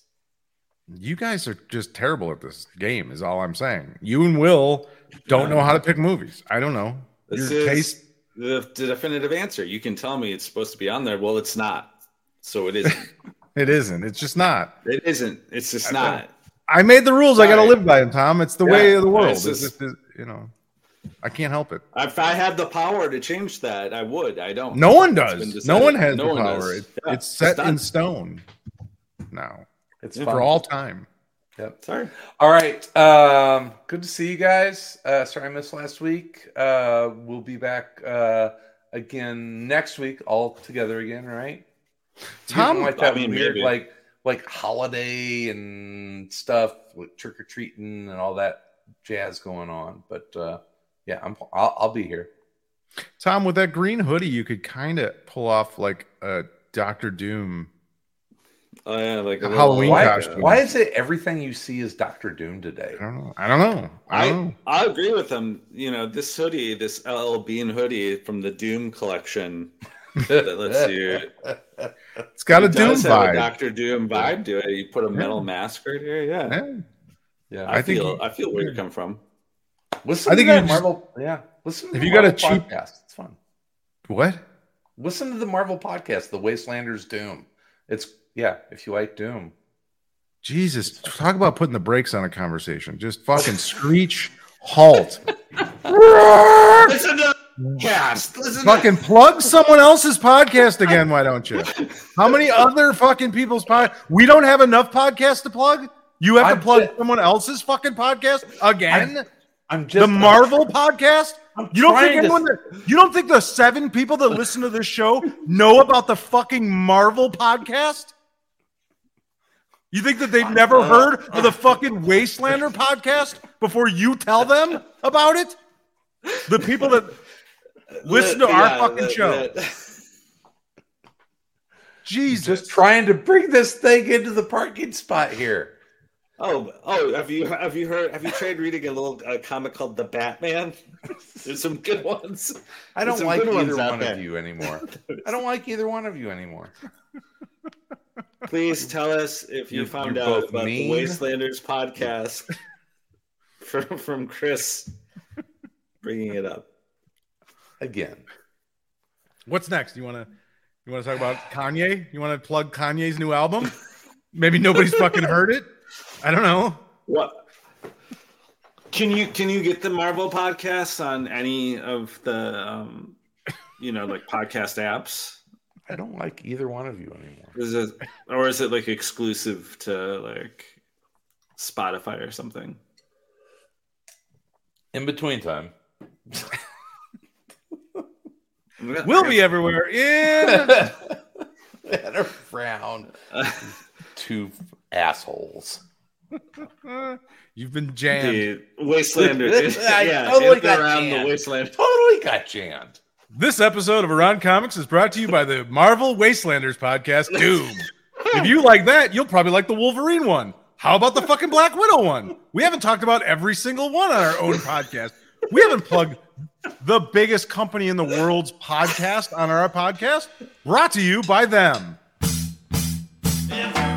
You guys are just terrible at this game, is all I'm saying. You and Will don't know how to pick movies. I don't know. This Your is taste. the, the definitive answer. You can tell me it's supposed to be on there. Well, it's not. So it isn't. It isn't. It's just not. it isn't. It's just I not. I made the rules. I got to live by them, Tom. It's the way of the world. it's It's just- just, you know, I can't help it. If I had the power to change that, I would. I don't. No one does. No one has No the one power. It- Yeah, it's set done. in stone now It's Yeah, fun. for all time. Yep. Sorry. All right. Um, good to see you guys. Uh, sorry I missed last week. Uh, we'll be back uh, again next week, all together again, right? Tom, didn't like I that mean, weird, maybe. like like holiday and stuff with trick or treating and all that jazz going on. But uh, yeah, I'm I'll, I'll be here. Tom, with that green hoodie, you could kind of pull off like a Doctor Doom. Oh yeah, like a A Halloween Why, costume. why is it everything you see is Doctor Doom today? I don't know. I don't know. I don't know. I, I agree with him. You know, this hoodie, this LL Bean hoodie from the Doom collection that lets you. It's got a it Doom does have a vibe. Doctor Doom vibe to it. You put a metal mask right here. Yeah, Yeah. Yeah, I, I think feel. you- I feel where you're coming from. Listen I think to you that just- Marvel. Yeah, listen. To If the you got a cheap- podcast, it's fun. What? Listen to the Marvel podcast, The Wastelanders Doom. It's yeah, if you like Doom. Jesus, talk about putting the brakes on a conversation. Just fucking screech, halt. Listen to cast. Listen fucking plug someone else's podcast again, why don't you? How many other fucking people's pod? We don't have enough podcasts to plug. You have I'm to plug ju- someone else's fucking podcast again. I'm just the Marvel podcast. I'm You don't think trying to- anyone? That, you don't think the seven people that listen to this show know about the fucking Marvel podcast? You think that they've never heard of the fucking Wastelander podcast before you tell them about it? The people that listen to our fucking that- show. that- Jesus. just trying to bring this thing into the parking spot here. Oh, oh! Have you have you heard? Have you tried reading a little uh, comic called The Batman? There's some good ones. I don't like either one there. of you anymore. I don't like either one of you anymore. Please tell us if you You're- found out about mean. the Wastelanders podcast from from Chris bringing it up. Again, What's next? You want to you want to talk about Kanye? You want to plug Kanye's new album? Maybe nobody's fucking heard it. I don't know. What? Can you can you get the Marvel podcast on any of the um, you know like podcast apps? I don't like either one of you anymore. Is it or is it like exclusive to like Spotify or something? In between time. We'll be everywhere in. and around two assholes. You've been jammed. the Wastelander. dude. Yeah, totally got around jammed. the Wasteland. Totally got jammed. This episode of Around Comics is brought to you by the Marvel Wastelanders podcast, Doom. if you like that, you'll probably like the Wolverine one. How about the fucking Black Widow one? We haven't talked about every single one on our own podcast. We haven't plugged the biggest company in the world's podcast on our podcast. Brought to you by them. Every